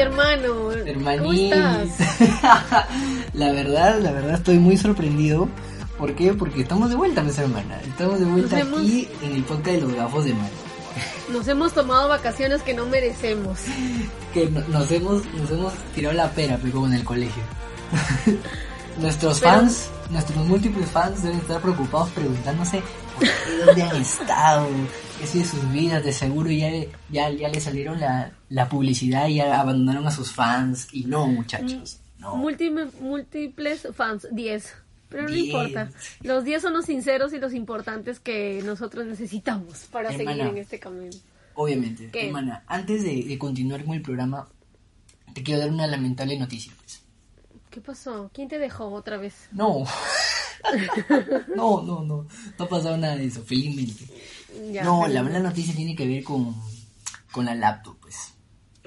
hermano. ¿Cómo Hermanís. la verdad, la verdad estoy muy sorprendido. ¿Por qué? Porque estamos de vuelta, mis hermanas. Estamos de vuelta Nos hemos- aquí en el podcast de los gafos de mano. Nos hemos tomado vacaciones que no merecemos. Que no- nos hemos, nos hemos tirado la pera, pero como en el colegio. nuestros Pero- fans, nuestros múltiples fans deben estar preocupados preguntándose por qué, dónde han estado, sido de sus vidas, de seguro ya, ya, ya le salieron la, la publicidad y ya abandonaron a sus fans. Y no, muchachos, no. Múltiples, múltiples fans, 10. Pero no 10. importa. Los 10 son los sinceros y los importantes que nosotros necesitamos para Hermana. seguir en este camino. Obviamente, ¿Qué? hermana, antes de, de continuar con el programa, te quiero dar una lamentable noticia. Pues. ¿Qué pasó? ¿Quién te dejó otra vez? No. no, no, no. No ha pasado nada de eso, felizmente. Ya, no, la mala noticia tiene que ver con, con la laptop, pues.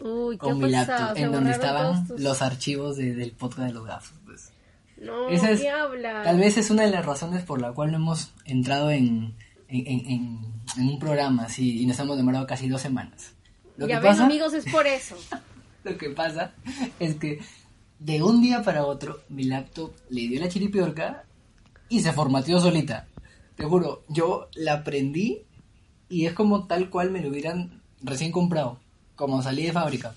Uy, ¿qué Con mi laptop, ¿Se en donde estaban tus- los archivos de- del podcast de los gafos, pues. No, Esa es- ¿qué habla? Tal vez es una de las razones por la cual no hemos entrado en, en, en- en- en un programa así y nos hemos demorado casi dos semanas. Lo ya que ven, pasa, amigos, es por eso. lo que pasa es que de un día para otro mi laptop le dio la chiripiorca y se formateó solita. Te juro, yo la prendí y es como tal cual me lo hubieran recién comprado, como salí de fábrica.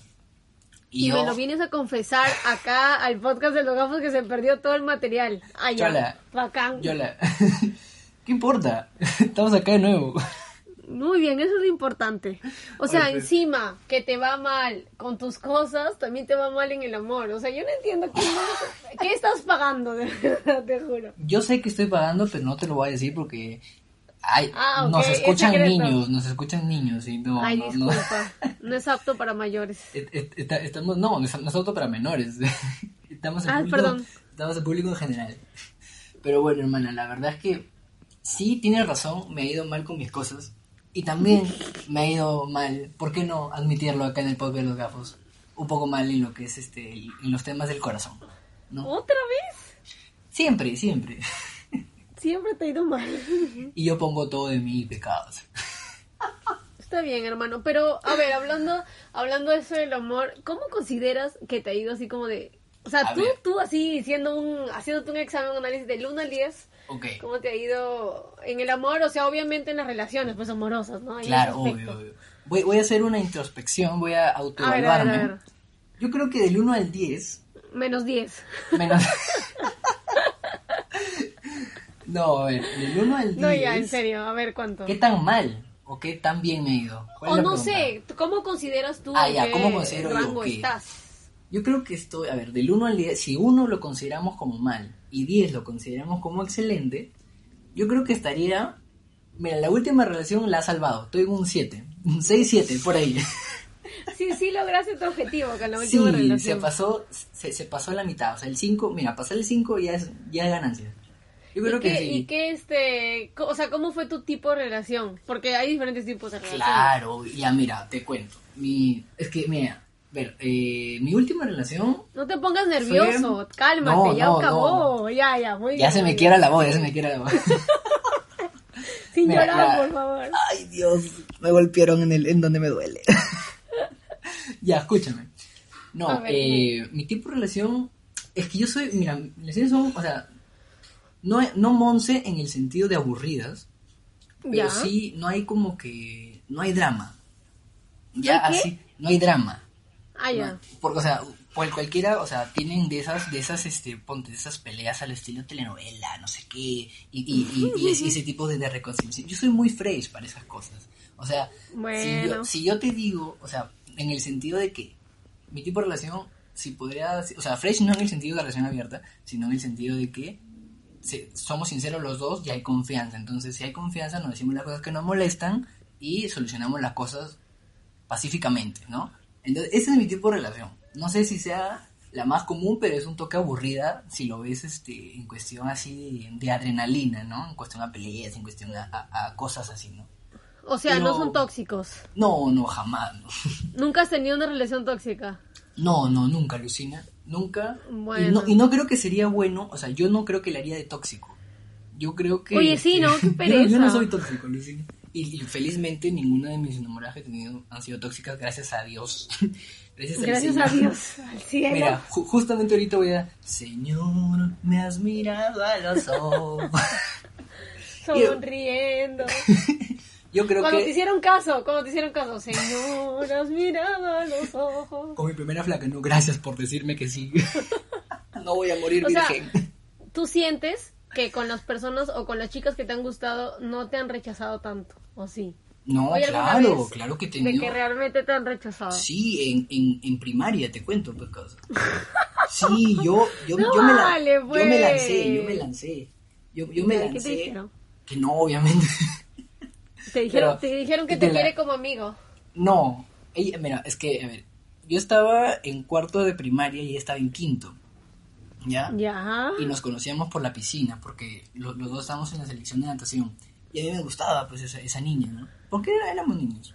Y, yo, me lo vienes a confesar acá al podcast de los gafos que se perdió todo el material. Ay, ya. Chola. Bacán. yo la... ¿Qué importa? Estamos acá de nuevo. Muy bien, eso es lo importante. O sea, Ay, pues. encima que te va mal con tus cosas, también te va mal en el amor. O sea, yo no entiendo qué, qué estás pagando, de verdad, te juro. Yo sé que estoy pagando, pero no te lo voy a decir porque hay, Ah, ok, nos es escuchan niños, nos escuchan niños y no, Ay, no, no. disculpa. No es apto para mayores. Estamos, no, no es no auto para menores. estamos en Ah, público, perdón. estamos en público en general. Pero bueno, hermana, la verdad es que sí tienes razón, me ha ido mal con mis cosas. Y también me ha ido mal, ¿por qué no admitirlo acá en el podcast de los gafos? Un poco mal en lo que es este, en los temas del corazón. ¿no? ¿Otra vez? Siempre, siempre. Siempre te ha ido mal. Y yo pongo todo de mis pecados. Está bien, hermano. Pero, a ver, hablando, hablando de eso del amor, ¿cómo consideras que te ha ido así como de... O sea, A tú, ver. tú así, siendo un, haciéndote un examen, un análisis del 1 al 10, Ok. ¿cómo te ha ido en el amor? O sea, obviamente en las relacionas, pues amorosas, ¿no? En Claro, obvio, obvio. Voy, voy a hacer una introspección, voy a A ver, a ver, autoevaluarme. a ver. Yo creo que del 1 al 10, Menos 10. menos... no, a ver, del 1 al 10... No, ya, en serio, a ver cuánto. ¿Qué tan mal o qué tan bien me he ido? ¿Cuál O no sé, ¿cómo consideras tú Ah, ya, ¿cómo considero yo rango qué? estás? Yo creo que estoy, a ver, del 1 al 10, si uno lo consideramos como mal y 10 lo consideramos como excelente, yo creo que estaría... Mira, la última relación la ha salvado, estoy en un 7, un 6-7, por ahí. Sí, sí lograste tu objetivo con la Sí, última se relación. pasó, se, se pasó la mitad, o sea, el 5, mira, pasar el 5 ya es, ya es ganancia. Yo creo ¿Y que qué, sí. y qué, este, o sea, cómo fue tu tipo de relación? Porque hay diferentes tipos de relaciones. Claro, ya mira, te cuento. Mi, es que, mira, a ver, eh, mi última relación No te pongas nervioso, cálmate, No, ya no, acabó, ya, ya, muy ya bien, se me quiera la voz, ya se me quiera la voz. Sin Mira, llorar, la- por favor. Ay, Dios, me golpearon en el en donde me duele. ya, escúchame. No, ver, eh, mi tipo de relación es que yo soy, mira, relaciones son, o sea, no, no monce en el sentido de aburridas, pero Ya. sí no hay como que, no hay drama. Ya así, no hay drama. Ah, ya. No, porque, o sea, cual- cualquiera, o sea, tienen de esas, de esas, este, ponte, de esas peleas al estilo telenovela, no sé qué, y, y, y, y ese, tipo de, de reconciliación. Yo soy muy fresh para esas cosas. O sea, si, Bueno. yo, si yo te digo, o sea, en el sentido de que mi tipo de relación, si podría, o sea, fresh no en el sentido de relación abierta, sino en el sentido de que somos sinceros los dos y hay confianza. Entonces, si hay confianza, nos decimos las cosas que nos molestan y solucionamos las cosas pacíficamente, ¿no? Entonces, ese es mi tipo de relación. No sé si sea la más común, pero es un toque aburrida si lo ves este, en cuestión así de, de adrenalina, ¿no? En cuestión a peleas, en cuestión a, a- a cosas así, ¿no? O sea, Pero- no son tóxicos. No, no, jamás, no. Nunca has tenido una relación tóxica. No, no, nunca, Lucina. Nunca. Bueno. Y, no, y no creo que sería bueno, o sea, yo no creo que le haría de tóxico. Yo creo que... Oye, sí, ¿no? Qué Yo- Yo, pereza. no soy tóxico, Lucina. Y, y felizmente ninguna de mis enamoradas que he tenido han sido tóxicas, gracias a Dios. Gracias, Gracias a Dios, al cielo. Mira, ju- justamente ahorita voy a... Señor, me has mirado a los ojos. sonriendo. Yo creo Cuando te hicieron caso, cuando te hicieron caso, señoras, miraba los ojos. con mi primera flaca, no, gracias por decirme que sí. no voy a morir O sea, virgen. ¿Tú sientes que con las personas o con las chicas que te han gustado no te han rechazado tanto? ¿O sí? No, ¿Hay alguna claro, claro que he De que realmente te han rechazado. Sí, en, en, en primaria, te cuento, pues, causa. Sí, yo, yo, No yo, me la- vale, yo me lancé, pues. yo me lancé. Yo, yo me ¿Qué te lancé. dijeron? Que no, obviamente. Te dijeron, te dijeron que te la- quiere como amigo. No, ella, mira, es que, a ver, yo estaba en cuarto de primaria y ella estaba en quinto. ¿Ya? Ya. Y nos conocíamos por la piscina, porque lo- los dos estábamos en la selección de natación. Y a mí me gustaba, pues, esa, esa niña, ¿no? Porque éramos niños.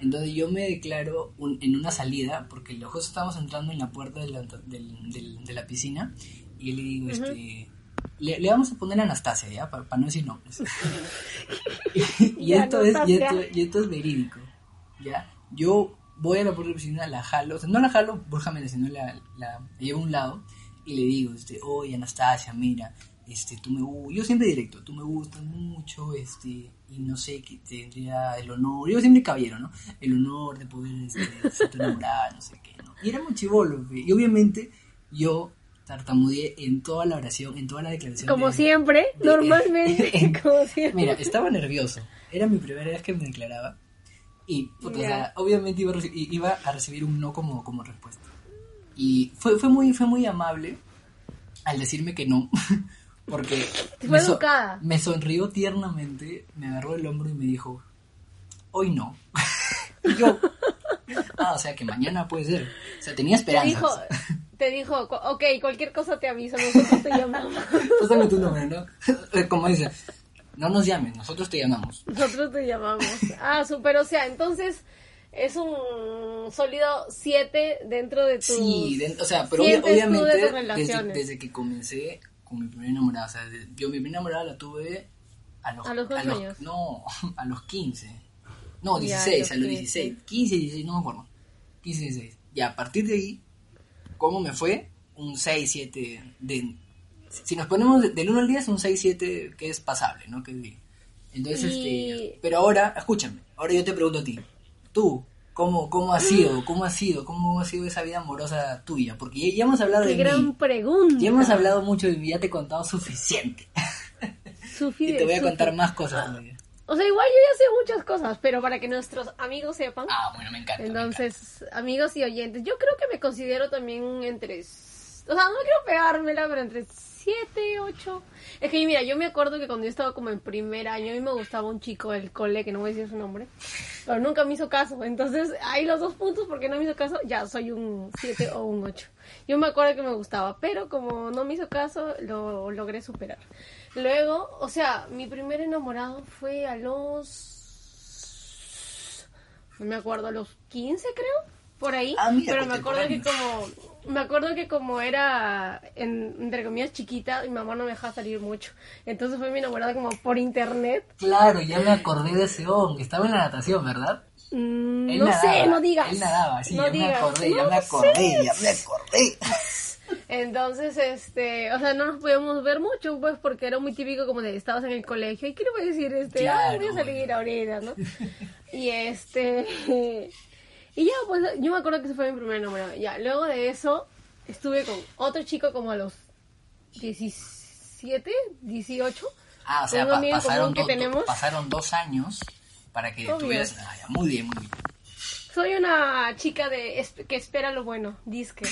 Entonces yo me declaro un- en una salida, porque los dos estábamos entrando en la puerta de la, de la piscina, y yo le digo, este... Le, le vamos a poner Anastasia, ¿ya? Para, no decir nombres. y, Ya, esto es, y, esto, y esto es verídico, ¿ya? Yo voy a la puerta de la piscina, la jalo, o sea, no la jalo, Borja me sino la, la llevo a un lado, y le digo, este, oye Anastasia, mira, este, tú me yo siempre directo, tú me gustas mucho, este, y no sé, que tendría el honor, yo siempre caballero, ¿no? El honor de poder, este, ser tu enamorada, no sé qué, ¿no? Y era muy chivolo, y obviamente yo tartamudeé en toda la oración, en toda la declaración. Como de- siempre, de- normalmente, como siempre. Mira, estaba nervioso, era mi primera vez que me declaraba, y, puta, o Ya. sea, obviamente iba a, iba a recibir un no como, como respuesta. Y fue, fue, muy, fue muy amable al decirme que no, porque Te fue me, so- educada. me sonrió tiernamente, me agarró el hombro y me dijo, hoy no. y yo, ah, o sea que mañana puede ser. O sea, tenía Te esperanzas. dijo, te dijo, "Cu- ok, cualquier cosa te aviso, nosotros te llamamos. Pásame tu nombre, ¿no? Como dice, no nos llames, nosotros te llamamos. Nosotros te llamamos. Ah, súper, o sea, entonces es un sólido 7 dentro de tus... Sí, de- o sea, pero obvia- de obviamente tus desde, desde que comencé con mi primera enamorada, o sea, de- yo mi primera enamorada la tuve a los, ¿A los cuántos años? No, a los 15. No, Ya, 16, a a los los 16. 15, 16, no me acuerdo. 15, 16. Y a partir de ahí, ¿cómo me fue? Un 6, 7 de... Si nos ponemos de- del 1 al 10, un 6, 7 que es pasable, ¿no? Que es bien. Entonces, Y- este... Pero ahora, escúchame, ahora yo te pregunto a ti. Tú, ¿cómo, cómo ha sido? ¿Cómo ha sido? ¿Cómo ha sido esa vida amorosa tuya? Porque ya, ya hemos hablado Qué de gran mí. pregunta. Ya hemos hablado mucho de mí, ya te he contado suficiente. Sufi- Y te voy a contar más cosas todavía. O sea, igual yo ya sé muchas cosas, pero para que nuestros amigos sepan. Ah, bueno, me encanta. me encanta. Entonces, amigos y oyentes, yo creo que me considero también entre... O sea, no quiero pegármela, pero entre 7, 8. Es que mira, yo me acuerdo que cuando yo estaba como en primer año, a mí me gustaba un chico del cole, que no voy a decir su nombre, pero nunca me hizo caso. Entonces, hay los dos puntos porque no me hizo caso, ya soy un 7 o un 8. Yo me acuerdo que me gustaba, pero como no me hizo caso, lo logré superar. Luego, o sea, mi primer enamorado fue a los no me acuerdo, a los 15 creo, por ahí. Ah, mira, pero me acuerdo que como, me acuerdo que como era, en, entre comillas, chiquita, mi mamá no me dejaba salir mucho. Entonces fue mi enamorada como por internet. Claro, ya me acordé de ese hombre. Estaba en la natación, ¿verdad? Mm, no nadaba, sé, no digas. Él nadaba, sí, no ya me acordé, ya No me acordé, sé. ya me acordé. Entonces, este, o sea, no nos podíamos ver mucho, pues, porque era muy típico como de estabas en el colegio y qué le voy a decir, este, Claro, ah, voy a salir ahorita, ¿no? y este, y ya, pues, yo me acuerdo que ese fue mi primer enamorado. Ya, luego de eso, estuve con otro chico como a los 17, 18. Ah, o sea, pa- pasaron, que tenemos. dos años para que Obvio. tuvieras... Ah, ya, muy bien, muy bien. Soy una chica de que espera lo bueno, disque.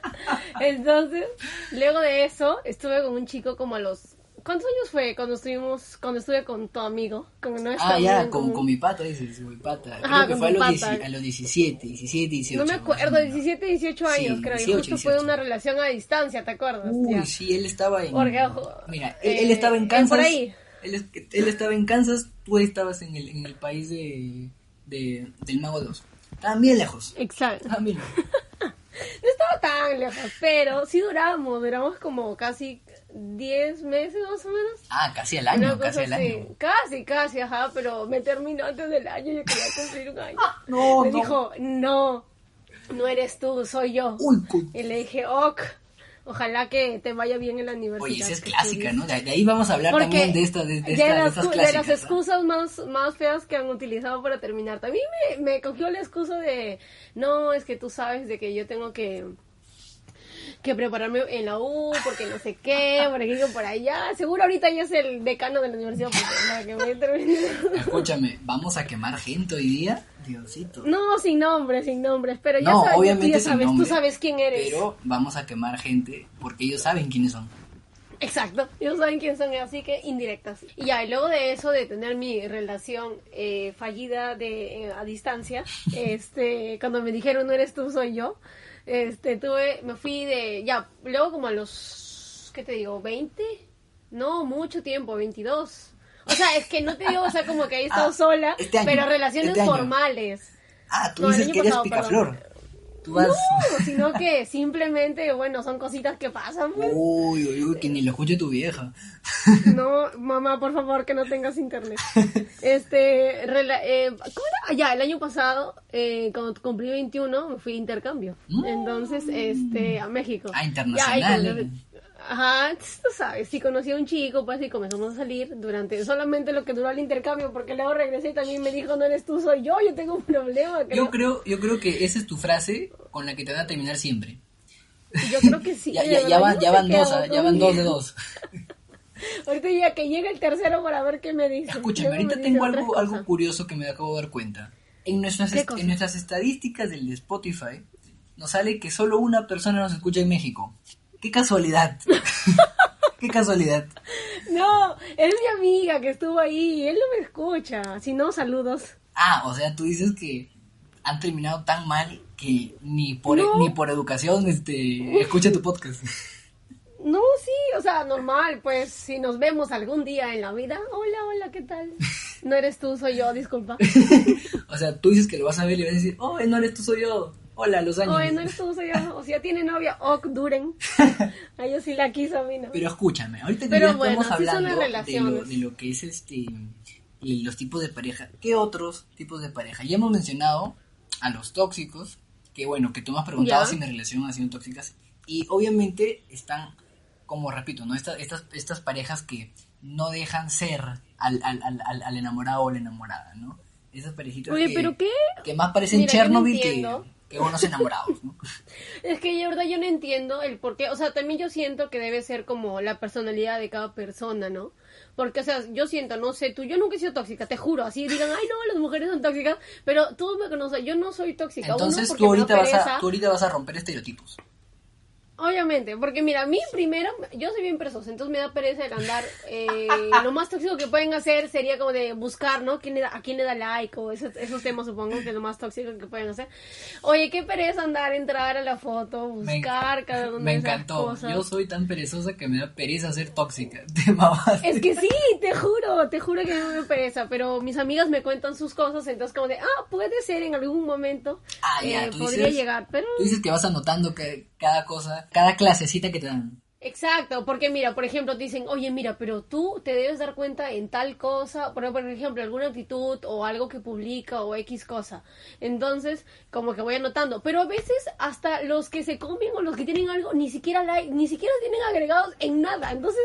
Entonces, luego de eso, estuve con un chico como a los... ¿Cuántos años fue cuando estuvimos, cuando estuve con tu amigo? Con nuestro Ah, ya, con, común? con mi pata, dices, con mi pata. Ajá, Creo que con fue a los. 10 a los 17, 17, 18. No me acuerdo, menos. 17, 18 años, Sí, creo. 18, y justo fue 18. una relación a distancia, ¿te acuerdas? Uy, Ya. sí, él estaba en... Porque, ojo, Mira, él, eh, él estaba en Kansas. por ahí. Él, él estaba en Kansas, tú estabas en el, en el país de, de, del Mago 2. Estaban bien lejos. Exacto. Estaban bien lejos. No estaba tan lejos, pero sí duramos, duramos como casi 10 meses más o menos. Ah, casi al año, casi así. año. Casi, casi, ajá, pero me terminó antes del año, yo quería cumplir un año. No, me no. dijo, no. no eres tú, soy yo. Uy, Y le dije, ok, ojalá que te vaya bien en la universidad. Oye, esa es clásica, estudies". ¿no? De, de ahí vamos a hablar Porque también de, esta, de, de esta- de las, estas cu- de clásicas. las ¿no? excusas más, más feas que han utilizado para terminar. También me, me cogió la excusa de, no, es que tú sabes de que yo tengo que que prepararme en la U, porque no sé qué, por aquí por allá. Seguro ahorita ya es el decano de la universidad, porque para que me termine. Escúchame, ¿vamos a quemar gente hoy día? Diosito. No, sin nombres, sin nombres, pero ya No, sabes, tú obviamente ya sin sabes, nombre, tú sabes quién eres. Pero vamos a quemar gente porque ellos saben quiénes son. Exacto, ellos saben quién son, así que indirectas. Y ya, y luego de eso, de tener mi relación eh, fallida de eh, a distancia, este, cuando me dijeron no eres tú, soy yo, este, tuve, me fui de, ya, luego como a los, ¿qué te digo? ¿20? No, mucho tiempo, 22. O sea, es que no te digo, o sea, como que he estado Ah, sola, este año, pero relaciones este formales. Ah, tú No, dices que eres picaflor. Tú vas... No, sino que simplemente, bueno, son cositas que pasan, pues. Uy, uy, uy, que ni lo escuche tu vieja. No, mamá, por favor, que no tengas internet. Este, rela- eh, ¿cómo era? Ah, Ya, el año pasado, eh, cuando cumplí 21, me fui de intercambio. Mm. Entonces, este, a México. Ah, Ya, internacional, eh. Ajá, tú sabes, sí conocí a un chico, pues, y comenzamos a salir durante solamente lo que duró el intercambio, porque luego regresé y también me dijo, no eres tú, soy yo, yo tengo un problema. creo. Yo creo, yo creo que esa es tu frase con la que te van a terminar siempre. Yo creo que sí. ya, van, ya van dos, ah, ya van dos de dos. Ahorita ya que llega el tercero para ver qué me dice. Escúchame, Luego ahorita tengo algo, algo curioso que me acabo de dar cuenta. En nuestras, en nuestras estadísticas del Spotify nos sale que solo una persona nos escucha en México. ¡Qué casualidad! ¡Qué casualidad! No, es mi amiga que estuvo ahí, él no me escucha. Si no, saludos. Ah, o sea, tú dices que han terminado tan mal que ni por, No. ni por educación este, escucha tu podcast. No, sí, o sea, normal, pues si nos vemos algún día en la vida, hola, hola, ¿qué tal? No eres tú, soy yo, disculpa. O sea, tú dices que lo vas a ver y vas a decir, oh, no eres tú, soy yo. Hola, los años. Oye, no yo. O sea, tiene novia, ok, duren. A ella sí la quiso, a mí no. Pero escúchame, ahorita que ya bueno, estamos hablando de lo, relaciones. de lo que es este y los tipos de pareja, ¿qué otros tipos de pareja? Ya hemos mencionado a los tóxicos, que bueno, que tú me has preguntado Ya. si mi relación ha sido tóxicas, y obviamente están, como repito, ¿no? Estas, estas, estas parejas que no dejan ser al, al, al, enamorado o la enamorada, ¿no? Esas parejitas Oye, que, pero ¿qué? que más parecen Mira, yo no Chernobyl que. Que buenos enamorados, ¿no? Es que de verdad yo no entiendo el por qué, o sea, también yo siento que debe ser como la personalidad de cada persona, ¿no? Porque, o sea, yo siento, no sé, tú, yo nunca he sido tóxica, te juro, así digan, ay, no, las mujeres son tóxicas, pero tú me conoces, yo no soy tóxica. Uno, Entonces porque tú ahorita, vas a, tú ahorita vas a romper estereotipos. Obviamente, porque mira, a mí primero, yo soy bien perezosa, entonces me da pereza el andar. eh, lo más tóxico que pueden hacer sería como de buscar, ¿no? ¿Quién le da, a quién le da like o esos, esos temas, supongo que es lo más tóxico que pueden hacer. Oye, qué pereza andar, entrar a la foto, Me- buscar cada una Me de esas encantó. cosas. Yo soy tan perezosa que me da pereza ser tóxica. Te mamaste. Es que sí, te juro, te juro que no me da pereza, pero mis amigas me cuentan sus cosas, entonces como de, ah, puede ser en algún momento, Ah, ya, eh, podría dices- llegar, pero... Tú dices que vas anotando que cada cosa, cada clasecita que te dan. Exacto, porque mira, por ejemplo, te dicen, oye, mira, pero tú te debes dar cuenta en tal cosa, por, ejemplo, alguna actitud o algo que publica o X cosa. Entonces, como que voy anotando. Pero a veces hasta los que se comen o los que tienen algo, ni siquiera like, ni siquiera tienen agregados en nada. Entonces,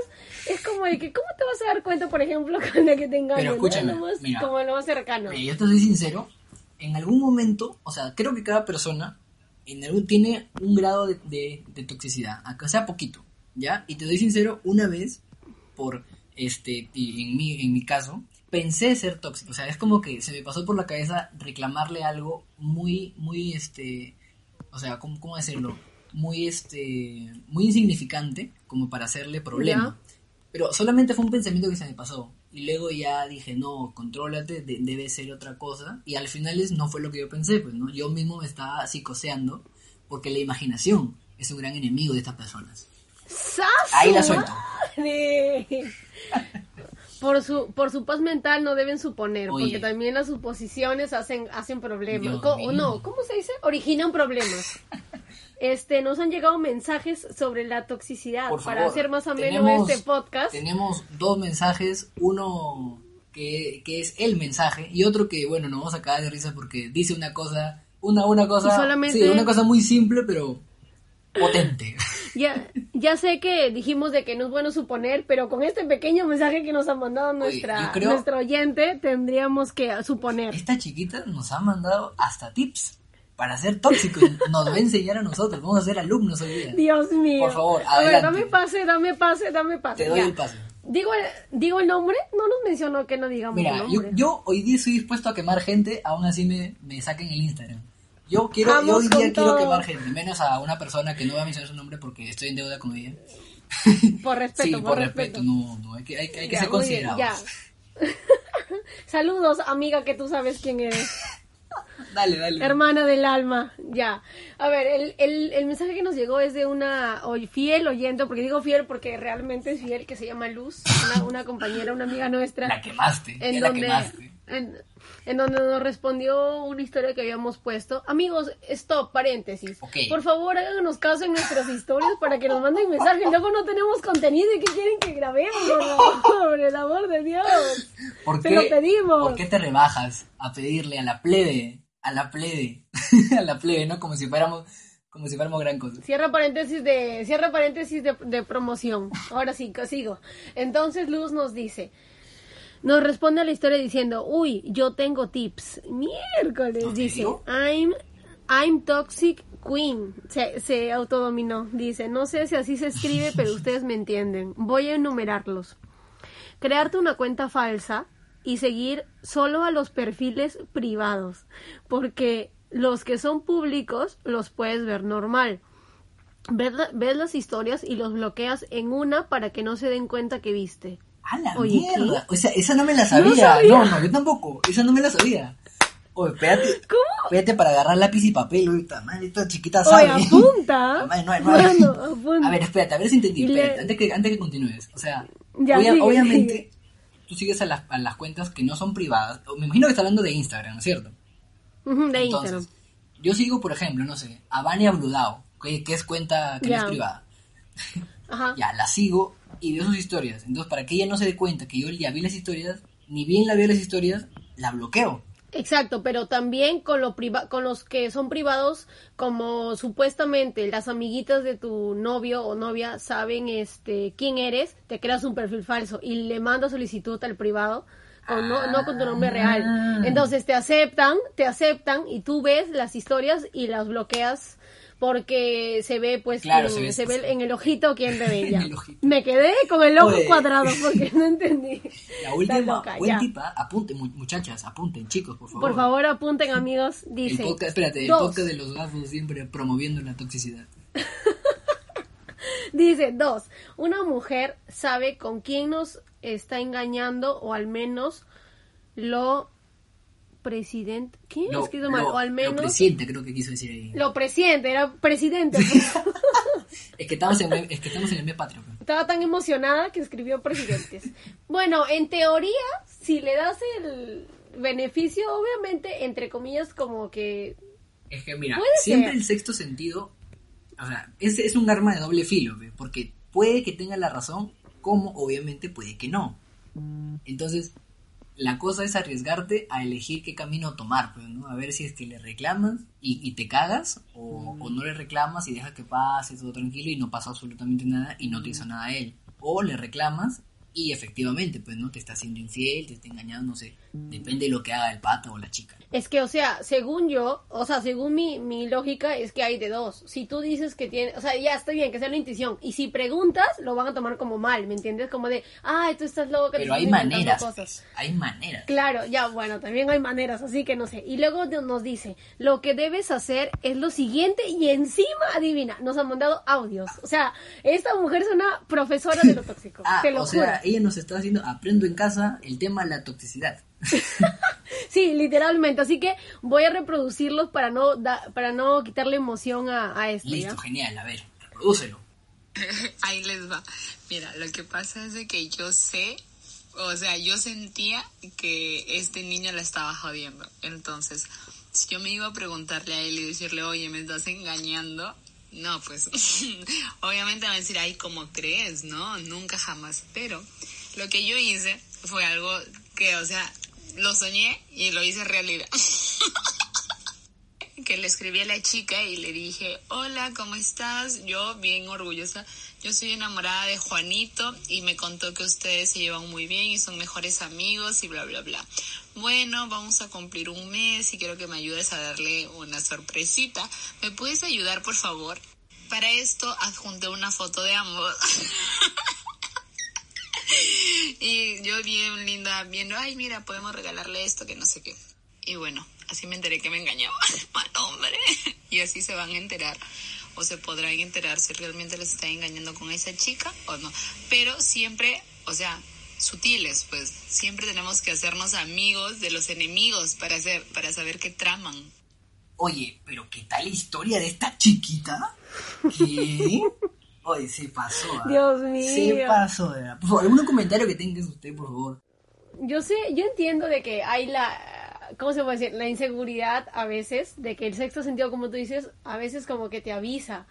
es como de que, ¿cómo te vas a dar cuenta, por ejemplo, con la que te engañan? Pero no? escúchame, Lo más- mira. como lo más cercano. Yo te soy sincero, en algún momento, o sea, creo que cada persona en algún, tiene un grado de, de, de toxicidad, aunque sea poquito, ¿ya? Y te doy sincero, una vez, por, este, en mi, en mi caso, pensé ser tóxico, o sea, es como que se me pasó por la cabeza reclamarle algo muy, muy, este, o sea, ¿cómo, cómo decirlo? Muy, este, muy insignificante como para hacerle problema. Pero solamente fue un pensamiento que se me pasó. Y luego ya dije, no, contrólate, de- debe ser otra cosa. Y al final es, no fue lo que yo pensé, pues, ¿no? Yo mismo me estaba psicoseando porque la imaginación es un gran enemigo de estas personas. ¡Sas Ahí la su suelto. Por su, por su paz mental no deben suponer, Oye. porque también las suposiciones hacen, hacen problemas. Mío. no, ¿cómo se dice? Originan problemas. Este, nos han llegado mensajes sobre la toxicidad para hacer más ameno tenemos- este podcast. Tenemos dos mensajes, uno que, que es el mensaje y otro que, bueno, nos vamos a cagar de risa porque dice una cosa Una, una cosa, solamente- sí, una cosa muy simple, pero potente. Ya, ya sé que dijimos de que no es bueno suponer, pero con este pequeño mensaje que nos ha mandado Oye, nuestra, nuestro oyente, tendríamos que suponer. Esta chiquita nos ha mandado hasta tips para ser tóxicos. Nos va a enseñar a nosotros. Vamos a ser alumnos hoy día. Dios mío. Por favor, A ver, dame pase, dame pase, dame pase. Te doy Ya. el pase. Digo, el- digo el nombre, no nos mencionó que no digamos el Mira, yo, nombre. yo hoy día estoy dispuesto a quemar gente, aún así me, me saquen el Instagram. Yo quiero, yo hoy día quiero quemar gente, menos a una persona que no voy a mencionar su nombre porque estoy en deuda con ella. Por respeto, sí, por, respeto. no, no, hay que, hay, que- hay que Ya, ser bien, considerados. ya. Saludos, amiga, que tú sabes quién eres. Dale, dale. Hermana del alma, ya. A ver, el, el, el mensaje que nos llegó es de una fiel oyente, porque digo fiel porque realmente es fiel, que se llama Luz, una, una compañera, una amiga nuestra. La quemaste, en la quemaste. en, en donde nos respondió una historia que habíamos puesto. Amigos, stop, paréntesis. Ok. Por favor, háganos caso en nuestras historias para que nos manden mensajes. Luego no tenemos contenido y que quieren que grabemos, por el amor de Dios. ¿Por Se qué, lo pedimos. ¿Por qué te rebajas a pedirle a la plebe, a la plebe, a la plebe, no? Como si fuéramos, como si fuéramos gran cosa. Cierra paréntesis de, cierra paréntesis de, de promoción. Ahora sí, sigo. Entonces Luz nos dice, nos responde a la historia diciendo, uy, yo tengo tips. Miércoles, ¿En dice? I'm, I'm toxic queen. Se, se autodominó. Dice, no sé si así se escribe, pero ustedes me entienden. Voy a enumerarlos. Crearte una cuenta falsa y seguir solo a los perfiles privados, porque los que son públicos los puedes ver normal. Ves, ves las historias y los bloqueas en una para que no se den cuenta que viste. ¡A la Oye, mierda! O sea, esa no me la sabía. sabía. No, no, yo tampoco. Esa no me la sabía. Oye, espérate. ¿Cómo? Espérate para agarrar lápiz y papel. Ahorita, madre, esta chiquita Oye, sabe. apunta. Madre, no hay, no hay. Mano, apunta. A ver, espérate, a ver si entendí. Le- antes, que, antes que continúes. O sea, Ya, obvia- sigue, obviamente, sigue. tú sigues a las, a las cuentas que no son privadas. Me imagino que está hablando de Instagram, ¿no es cierto? De Entonces, Instagram. yo sigo, por ejemplo, no sé, a Vania Bludao, que, que es cuenta que no es privada. Ajá. Ya, la sigo y veo sus historias. Entonces, para que ella no se dé cuenta que yo ya vi las historias, ni bien la veo las historias, la bloqueo. Exacto, pero también con, lo priva con los que son privados, como supuestamente las amiguitas de tu novio o novia saben este quién eres, te creas un perfil falso y le mandas solicitud al privado no, no con tu nombre Ah. real. Entonces te aceptan, te aceptan y tú ves las historias y las bloqueas porque se ve pues Claro, en- se ve- se ve en el ojito quién te. Me quedé con el ojo Oye. cuadrado porque no entendí. La última, loca, tipa, apunten, mu- muchachas, apunten, chicos, por favor. Por favor, apunten amigos, El dice. podcast, espérate, el dos. podcast de los gafos siempre promoviendo la toxicidad. Dice, dos, una mujer sabe con quién nos está engañando o al menos lo presidente, ¿qué? Lo, escrito mal, lo- o al lo menos presiente, creo que quiso decir ahí. lo presidente, era presidente. Es que estamos en, es que estamos en el mes patrio. pues. Estaba tan emocionada que escribió presidentes. Bueno, en teoría, si le das el beneficio, obviamente, entre comillas, como que Es que mira, siempre ser. el sexto sentido, o sea, es, es un arma de doble filo, ¿ve? porque puede que tenga la razón, como obviamente puede que no. Entonces, la cosa es arriesgarte a elegir qué camino tomar, pues, ¿no? A ver si es que le reclamas y, y te cagas, o, o no le reclamas y deja que pase todo tranquilo y no pasa absolutamente nada y no te hizo nada a él. O le reclamas y efectivamente, pues, ¿no? Te está haciendo infiel, te está engañando, no sé. Depende de lo que haga el pato o la chica. Es que, o sea, según yo, o sea, según mi, mi lógica, es que hay de dos. Si tú dices que tiene, o sea, ya está bien, que sea la intuición. Y si preguntas, lo van a tomar como mal, ¿me entiendes? Como de, ay, tú estás loca. te Pero hay maneras, cosas. pues, hay maneras. Claro, ya, bueno, también hay maneras, así que no sé. Y luego nos dice, lo que debes hacer es lo siguiente y encima, adivina, nos han mandado audios. O sea, esta mujer es una profesora de lo tóxico, Ah, te lo o juro. sea, ella nos está haciendo, aprendo en casa el tema de la toxicidad. Sí, literalmente. Así que voy a reproducirlos para no da- para no quitarle emoción a, a esto. ¿ya? Listo, genial, a ver, reprodúcelo. Ahí les va. Mira, lo que pasa es de que yo sé, o sea, yo sentía que este niño la estaba jodiendo. Entonces, si yo me iba a preguntarle a él y decirle, oye, me estás engañando, no, pues, obviamente me va a decir, ay, ¿cómo crees? No, nunca jamás. Pero lo que yo hice fue algo que, o sea, lo soñé y lo hice realidad. que le escribí a la chica y le dije, hola, ¿cómo estás? Yo bien orgullosa, yo soy enamorada de Juanito y me contó que ustedes se llevan muy bien y son mejores amigos y bla, bla, bla. Bueno, vamos a cumplir un mes y quiero que me ayudes a darle una sorpresita. ¿Me puedes ayudar, por favor? Para esto adjunté una foto de ambos. y yo bien linda, viendo, ay, mira, podemos regalarle esto, que no sé qué. Y bueno, así me enteré que me engañaba. Mal hombre. Y así se van a enterar. O se podrán enterar si realmente les está engañando con esa chica o no. Pero siempre, o sea, sutiles, pues siempre tenemos que hacernos amigos de los enemigos para hacer, para saber qué traman. Oye, pero ¿qué tal la historia de esta chiquita? ¿Qué? Oye, se pasó. ¿ah? Dios mío. Se pasó. verdad. Por favor, algún comentario que tengas usted, por favor. Yo sé, yo entiendo de que hay la, ¿cómo se puede decir? La inseguridad a veces, de que el sexto sentido, como tú dices, a veces como que te avisa.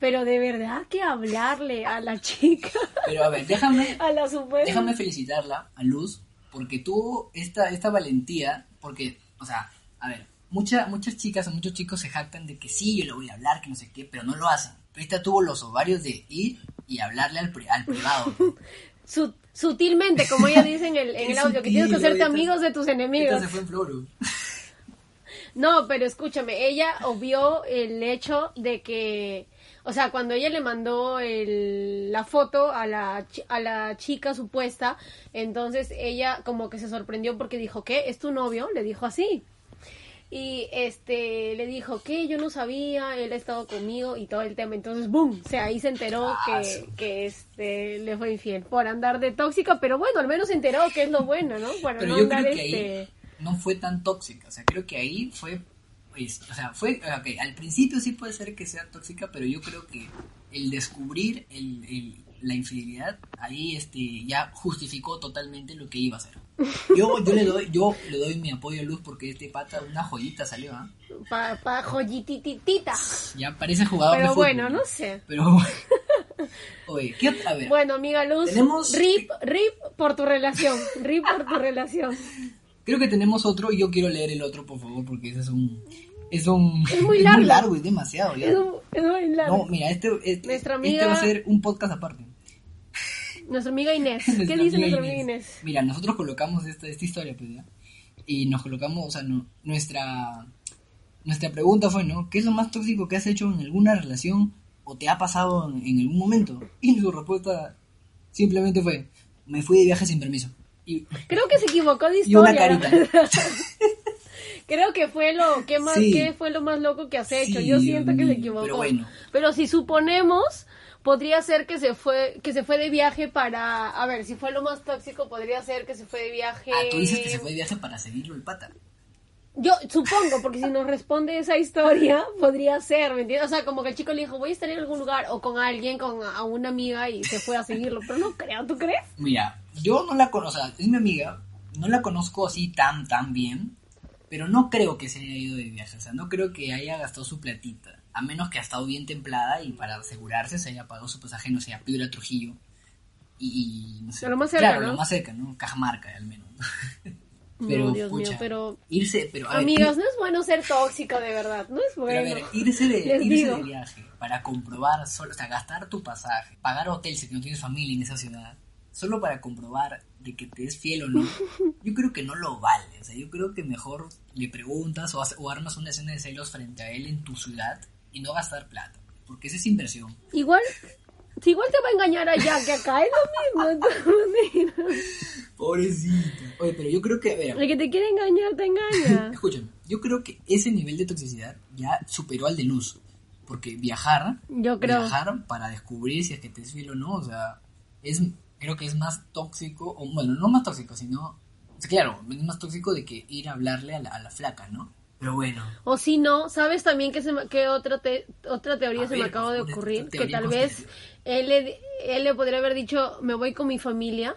Pero de verdad que hablarle a la chica, Pero a ver, déjame, a la supuesta... déjame felicitarla a Luz porque tuvo esta, esta valentía, porque, o sea, a ver, mucha, muchas chicas o muchos chicos se jactan de que sí, yo le voy a hablar, que no sé qué, pero no lo hacen. Pero esta tuvo los ovarios de ir y hablarle al, pri- al privado. Su- sutilmente, como ella dice en el, en Qué el audio, que sutil, tienes que hacerte amigos de tus enemigos. Se fue en floro. No, pero escúchame, ella obvió el hecho de que, o sea, cuando ella le mandó el, la foto a la, a la chica supuesta, entonces ella como que se sorprendió porque dijo, ¿qué? ¿Es tu novio? Le dijo así. Y este le dijo que yo no sabía, él ha estado conmigo y todo el tema. Entonces, boom, o sea, ahí se enteró Ah, que, que este le fue infiel por andar de tóxica, pero bueno, al menos se enteró que es lo bueno, ¿no? Para Pero no yo andar creo que este ahí no fue tan tóxica. O sea, creo que ahí fue. pues, o sea, fue. Ok, al principio sí puede ser que sea tóxica, pero yo creo que el descubrir el, el- la infidelidad ahí este ya justificó totalmente lo que iba a hacer. Yo, yo le doy yo le doy mi apoyo a Luz porque este pata una joyita salió, ¿ah? pa, pa joyititita. Ya parece jugador de Pero fútbol. bueno, no sé. Pero Oye, ¿qué otra? A ver. Bueno, amiga Luz, Tenemos- rip, rip por tu relación, rip por tu relación. Creo que tenemos otro y yo quiero leer el otro, por favor, porque ese es un es un Es muy largo. es demasiado ya. Es, un- es muy largo. No, mira, este, este, Nuestra este amiga- va a ser un podcast aparte. Nuestra amiga Inés. ¿Qué dice nuestra amiga Inés? Mira, nosotros colocamos esta, esta historia, pues, ¿ya? Y nos colocamos, o sea, no- nuestra, nuestra pregunta fue, ¿no? ¿Qué es lo más tóxico que has hecho en alguna relación o te ha pasado en, en algún momento? Y su respuesta simplemente fue, me fui de viaje sin permiso. Y, Creo que se equivocó de y una historia. carita. Creo que fue lo que más Sí. que fue lo más loco que has hecho. Sí, Yo siento que se equivocó. pero bueno. Pero si suponemos podría ser que se fue que se fue de viaje para a ver, si fue lo más tóxico podría ser que se fue de viaje Ah, tú dices que se fue de viaje para seguirlo el pata. Yo supongo, porque si nos responde esa historia, podría ser, ¿me entiendes? O sea, como que el chico le dijo, voy a estar en algún lugar, o con alguien, con a una amiga, y se fue a seguirlo. Pero no creo, ¿tú crees? Mira, yo no la conozco, o sea, es mi amiga, no la conozco así tan, tan bien, pero no creo que se haya ido de viaje, o sea, no creo que haya gastado su platita, a menos que ha estado bien templada y para asegurarse se haya pagado su pasaje, no sé, a Piura Trujillo. Y, y no sé. Lo más cerca, claro, ¿no? lo más cerca, ¿no? Cajamarca, al menos. No, pero, Dios mío, pero- Irse, pero a ver, ir- no es bueno ser tóxica, de verdad. No es pero a bueno. ver, irse de, irse de viaje para comprobar solo, o sea, gastar tu pasaje, pagar hotel si no tienes familia en esa ciudad, solo para comprobar de que te es fiel o no, yo creo que no lo vale. O sea, yo creo que mejor le preguntas o, o armas una escena de celos frente a él en tu ciudad y no gastar plata, porque esa es inversión. Igual, si igual te va a engañar allá que acá, es lo mismo. Pobrecita. Oye, pero yo creo que, a ver, El que te quiere engañar, te engaña. escúchame, yo creo que ese nivel de toxicidad ya superó al de luz. Porque viajar, Yo creo. viajar para descubrir si es que te es fiel o no, o sea, es, creo que es más tóxico, o bueno, no más tóxico, sino, o sea, claro, es más tóxico de que ir a hablarle a la, a la flaca, ¿no? Pero bueno, O si no, ¿sabes también que, se que otra, te- otra teoría A se ver, me acaba de ocurrir? Que tal vez él le, él le podría haber dicho, me voy con mi familia,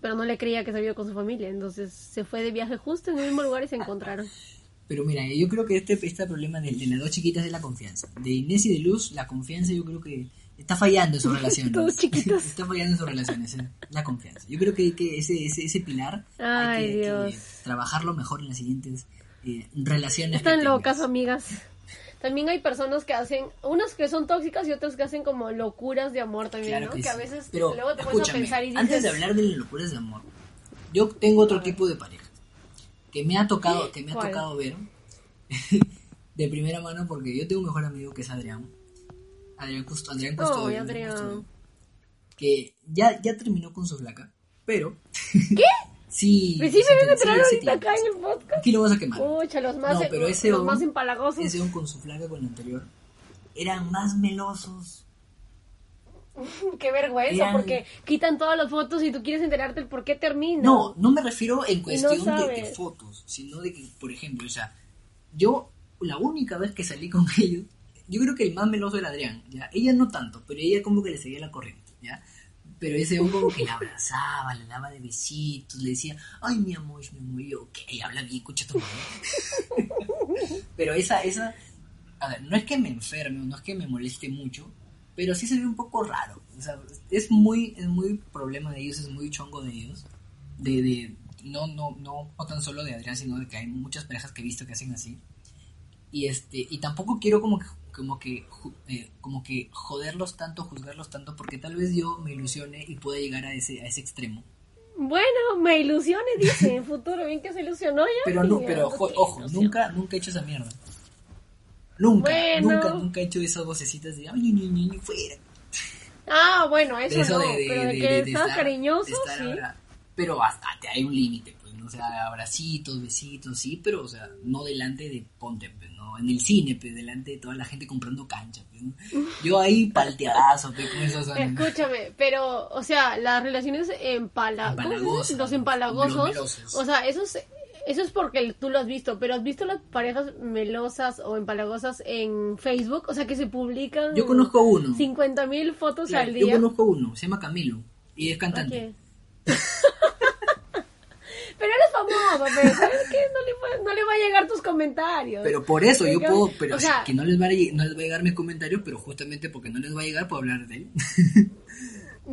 pero no le creía que se había con su familia. Entonces se fue de viaje justo en el mismo lugar y se encontraron. pero mira, yo creo que este, este problema de, de las dos chiquitas es la confianza. De Inés y de Luz, la confianza yo creo que está fallando en sus relaciones. Todos chiquitos. está fallando en sus relaciones, eh, la confianza. Yo creo que, que ese, ese, ese pilar Ay, hay que, trabajarlo mejor en las siguientes eh, relaciones. Están locas, amigas. También hay personas que hacen, unas que son tóxicas y otras que hacen como locuras de amor también, Claro ¿no? que Que, a veces Pero, luego te pones a pensar y dices... antes de hablar de las locuras de amor, yo tengo otro tipo de parejas que me ha tocado, que me ha ¿Cuál? tocado ver de primera mano porque yo tengo un mejor amigo que es Adrián. Adrián, Cust- Adrián. Custodio, que ya, ya terminó con su flaca, pero... ¿Qué? sí. Pues sí, me van a hace ahorita acá en el podcast. Aquí lo vas a quemar. Pucha, los más, No, pero ese los on- más empalagosos. Ese on con su flaca con la anterior eran más melosos. Qué vergüenza, Eran- porque quitan todas las fotos y tú quieres enterarte el por qué termina. No, no me refiero en cuestión de- de, sabes. fotos, sino de que, por ejemplo, o sea, yo la única vez que salí con ellos, yo creo que el más meloso era Adrián, ¿ya? Ella no tanto, pero ella como que le seguía la corriente, ¿ya? Pero ese hombre que la abrazaba, le daba de besitos, le decía, ay, mi amor, mi amor, yo, ok, habla bien, escucha tu madre". Pero esa, esa, a ver, no es que me enferme, no es que me moleste mucho, pero sí se ve un poco raro. O sea, es muy, es muy problema de ellos, es muy chongo de ellos. De, de, no, no, no, no tan solo de Adrián, sino de que hay muchas parejas que he visto que hacen así. Y este, y tampoco quiero como que, como que, eh, como que joderlos tanto, juzgarlos tanto, porque tal vez yo me ilusione y pueda llegar a ese, a ese extremo. Bueno, me ilusione, dice, en futuro, bien que se ilusionó ya. Pero no, pero jo- ojo, ilusión. nunca, nunca he hecho esa mierda. Nunca, Bueno. nunca, nunca he hecho esas vocecitas de ay, ni, ni, ni, fuera. Ah, bueno, eso, De eso no, de, de, pero de, que estás estar- cariñoso, estar sí. abra- Pero hasta te hay un límite, pues, ¿no? O sea, abracitos, besitos, sí, pero, o sea, no delante de ponte, pues, En el cine, pues, delante de toda la gente comprando cancha, ¿no? Yo ahí palteadazo, con esos Escúchame, pero, o sea, las relaciones empalagosos, los melosos. o sea, eso es, eso es porque tú lo has visto, pero ¿has visto las parejas melosas o empalagosas en Facebook? O sea, que se publican Yo conozco uno. 50 mil fotos Claro, al yo día. conozco uno, se llama Camilo, y es cantante. pero eres famoso, pero ¿sabes qué? No le, va, no le va a llegar tus comentarios. Pero por eso yo puedo, pero o sea- que no les, va a, lle- no les va a llegar mis comentarios, pero justamente porque no les va a llegar puedo hablar de él.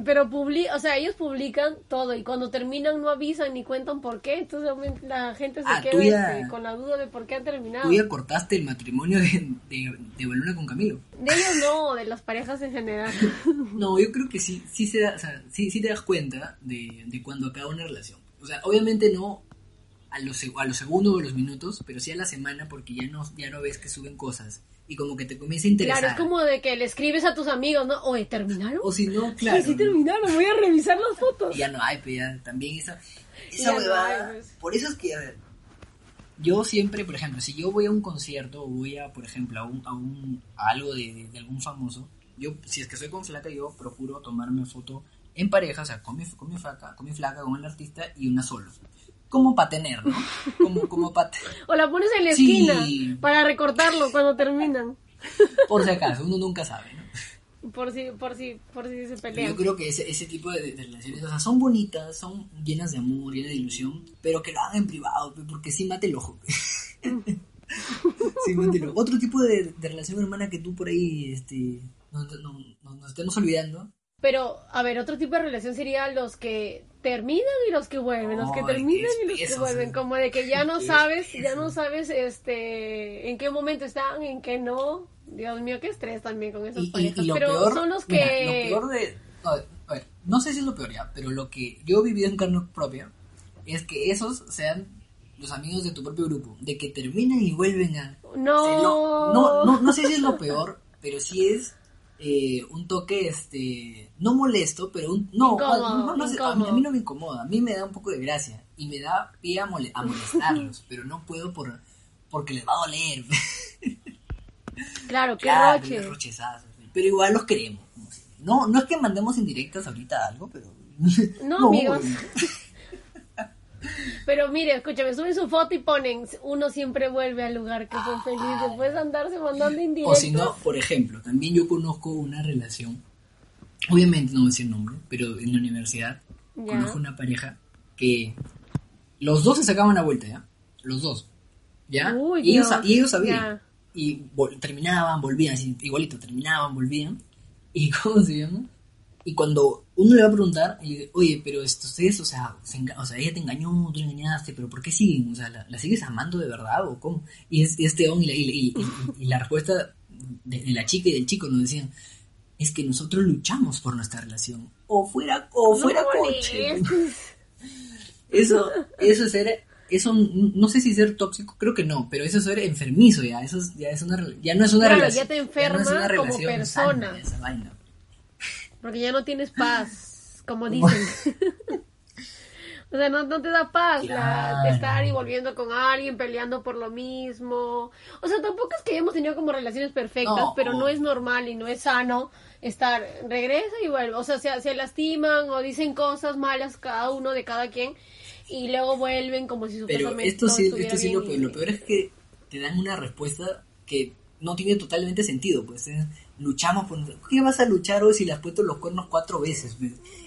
Pero publi o sea, ellos publican todo y cuando terminan no avisan ni cuentan por qué, entonces la gente se Ah, queda ya- este, con la duda de por qué han terminado. Tú ya cortaste el matrimonio de, de, de Baluna con Camilo. De ellos no, de las parejas en general. No, yo creo que sí, sí, se da, o sea, sí, sí te das cuenta de, de cuando acaba una relación. O sea, obviamente no a los, a los segundos o los minutos, pero sí a la semana porque ya no, ya no ves que suben cosas y como que te comienza a interesar. Claro, es como de que le escribes a tus amigos, ¿no? Oye, ¿terminaron? O si no, claro. Sí, sí terminaron, voy a revisar las fotos. Ya no hay, pero ya también esa, esa no huevada. hay, pues. Por eso es que, a ver, yo siempre, por ejemplo, si yo voy a un concierto o voy a, por ejemplo, a, un, a, un, a algo de, de- de algún famoso, yo, si es que soy con flaca, yo procuro tomarme foto en pareja, o sea, con mi, con mi flaca, con mi flaca, con el artista y una solo. Como para tener, ¿no? Como, como para O la pones en la Sí. esquina para recortarlo cuando terminan. por si acaso, uno nunca sabe, ¿no? Por si, por si, por si se pelean. Yo creo que ese, ese tipo de, de relaciones, o sea, son bonitas, son llenas de amor, llenas de ilusión, pero que lo hagan en privado, porque sí mate el ojo. pe. sí mate el ojo. Otro tipo de, de relación hermana que tú por ahí este, nos, nos- nos- nos estemos olvidando. Pero, a ver, otro tipo de relación sería los que terminan y los que vuelven, los que terminan y los que vuelven, como de que ya no sabes, ya no sabes este en qué momento están, en qué no. Dios mío, qué estrés también con esas Y, y- parejas. y lo Pero peor, son los mira, que lo peor de... A ver, a ver, no sé si es lo peor ya, pero lo que yo he vivido en carne propia es que esos sean los amigos de tu propio grupo, de que terminan y vuelven a... no, no, no, no sé si es lo peor, pero sí es eh, un toque, este, no molesto, pero un, no, Incómodo, no, no sé, a, mí, a mí no me incomoda, a mí me da un poco de gracia y me da pie a, mole- a molestarlos, pero no puedo por, porque les va a doler. Claro, qué Claro, roche. rochezazos, pero igual los queremos. No, no es que mandemos indirectas ahorita algo, pero... No, amigos. Pero mire, escúchame, suben su foto y ponen, uno siempre vuelve al lugar que fue feliz, después de andarse mandando O indirectos. si no, por ejemplo, también yo conozco una relación, obviamente no voy a decir nombre, pero en la universidad Ya. conozco una pareja que los dos se sacaban la vuelta, ¿ya? Los dos. ¿Ya? Uy, y, ellos, y ellos sabían. ya. Y vol- terminaban, volvían, así, igualito, terminaban, volvían. ¿Y cómo se llama? Y cuando uno le va a preguntar, oye, pero esto, ustedes, o sea, se o sea, ella te engañó, tú la engañaste, pero ¿por qué siguen? O sea, ¿la, la sigues amando de verdad o cómo? Y es, este hombre, y, la- y- y- y la respuesta de, de la chica y del chico nos decían, es que nosotros luchamos por nuestra relación. O fuera, o fuera No coche. Eso, eso es ser, eso no sé si ser tóxico, creo que no, pero eso es ser enfermizo ya, eso es, ya es una, ya no es una Claro, relación. ya te no es enferma una como persona. sana, esa vaina. Porque ya no tienes paz, como dicen. o sea, no, no te da paz Claro. estar y volviendo con alguien, peleando por lo mismo. O sea, tampoco es que hayamos tenido como relaciones perfectas, No. pero no es normal y no es sano estar, regresa y vuelve. O sea, se, se lastiman o dicen cosas malas cada uno de cada quien y luego vuelven como si Pero esto sí, esto sí lo peor, y- lo peor es que te dan una respuesta que no tiene totalmente sentido, pues es, luchamos por... ¿Qué vas a luchar hoy si le has puesto los cuernos cuatro veces?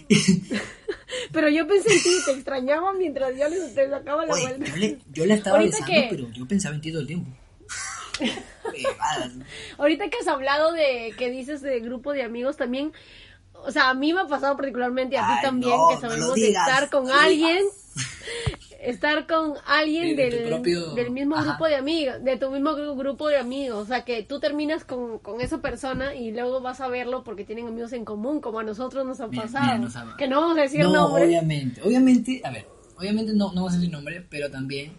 Pero yo pensé en ti, te extrañaba mientras yo les te sacaba la Oye, vuelta. yo, le, yo estaba ¿Ahorita besando, pero yo pensaba en ti todo el tiempo. ¿no? Ahorita que has hablado de que dices de grupo de amigos también, o sea, a mí me ha pasado particularmente, a ti Ay, también, no, que no sabemos digas, estar con no alguien, estar con alguien De- del, propio- del mismo ajá. grupo de amigos, de tu mismo gru- grupo de amigos, o sea, que tú terminas con, con esa persona y luego vas a verlo porque tienen amigos en común, como a nosotros nos ha Mira, pasado. mira, nos ha- Que no vamos a decir No, nombres. obviamente. Obviamente, a ver, obviamente no, no vamos a decir nombre, pero también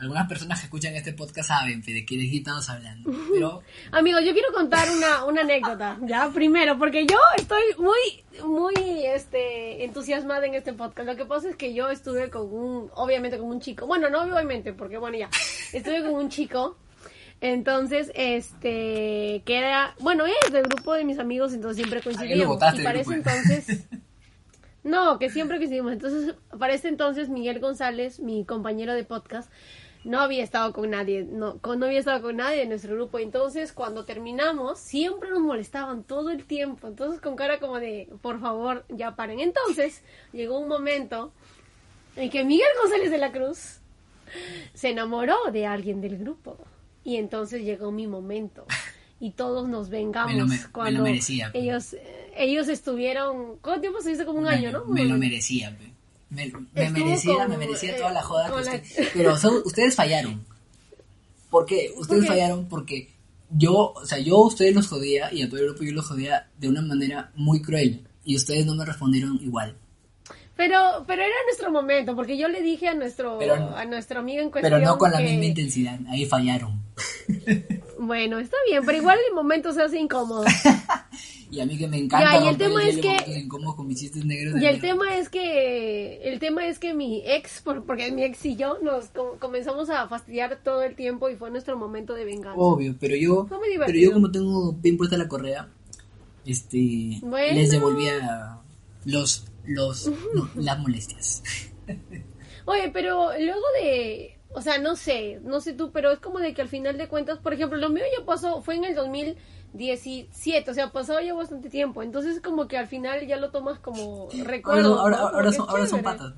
algunas personas que escuchan este podcast saben de qué estamos hablando. Pero Amigos, yo quiero contar una, una anécdota, ya, primero, porque yo estoy muy, muy, este, entusiasmada en este podcast. Lo que pasa es que yo estuve con un, obviamente con un chico, bueno, no obviamente, porque bueno, ya, estuve con un chico, entonces, este, que era, bueno, es del grupo de mis amigos, entonces siempre coincidíamos. botaste y para ese entonces, no, que siempre coincidimos. Entonces, para entonces, Miguel González, mi compañero de podcast, no había estado con nadie, no, con- no había estado con nadie en nuestro grupo. Entonces, cuando terminamos, siempre nos molestaban todo el tiempo. Entonces, con cara como de, por favor, ya paren. Entonces, llegó un momento en que Miguel González de la Cruz se enamoró de alguien del grupo. Y entonces llegó mi momento. Y todos nos vengamos Me lo me- me lo cuando merecía, pues. ellos ellos estuvieron ¿cuánto tiempo se hizo? como un año, ¿no? Me lo merecía, pe. Me, merecía, con, me merecía eh, toda la joda que la- usted- Pero ustedes fallaron. ¿Por qué? Ustedes qué? fallaron porque yo, o sea, yo a ustedes los jodía y a todo el grupo yo los jodía de una manera muy cruel. Y ustedes no me respondieron igual. Pero pero era nuestro momento, porque yo le dije a nuestro Pero a nuestro amigo en cuestión Pero no con la que- misma intensidad. Ahí fallaron. Bueno, está bien, pero igual el momento se hace incómodo. Y a mí que me encanta. Ya, y el tema es que- con mis negros. Y el tema es que el tema es que mi ex, por- porque mi ex y yo nos co- comenzamos a fastidiar todo el tiempo y fue nuestro momento de venganza. Obvio, pero yo, Fue muy pero yo como tengo bien puesta la correa, este, Bueno. les devolvía los, los, no, las molestias. Oye, pero luego de, o sea, no sé, no sé tú, pero es como de que al final de cuentas, por ejemplo, lo mío ya pasó, fue en el 2017, o sea, pasó ya bastante tiempo, entonces como que al final ya lo tomas como recuerdo. ahora, ahora son, ahora patas.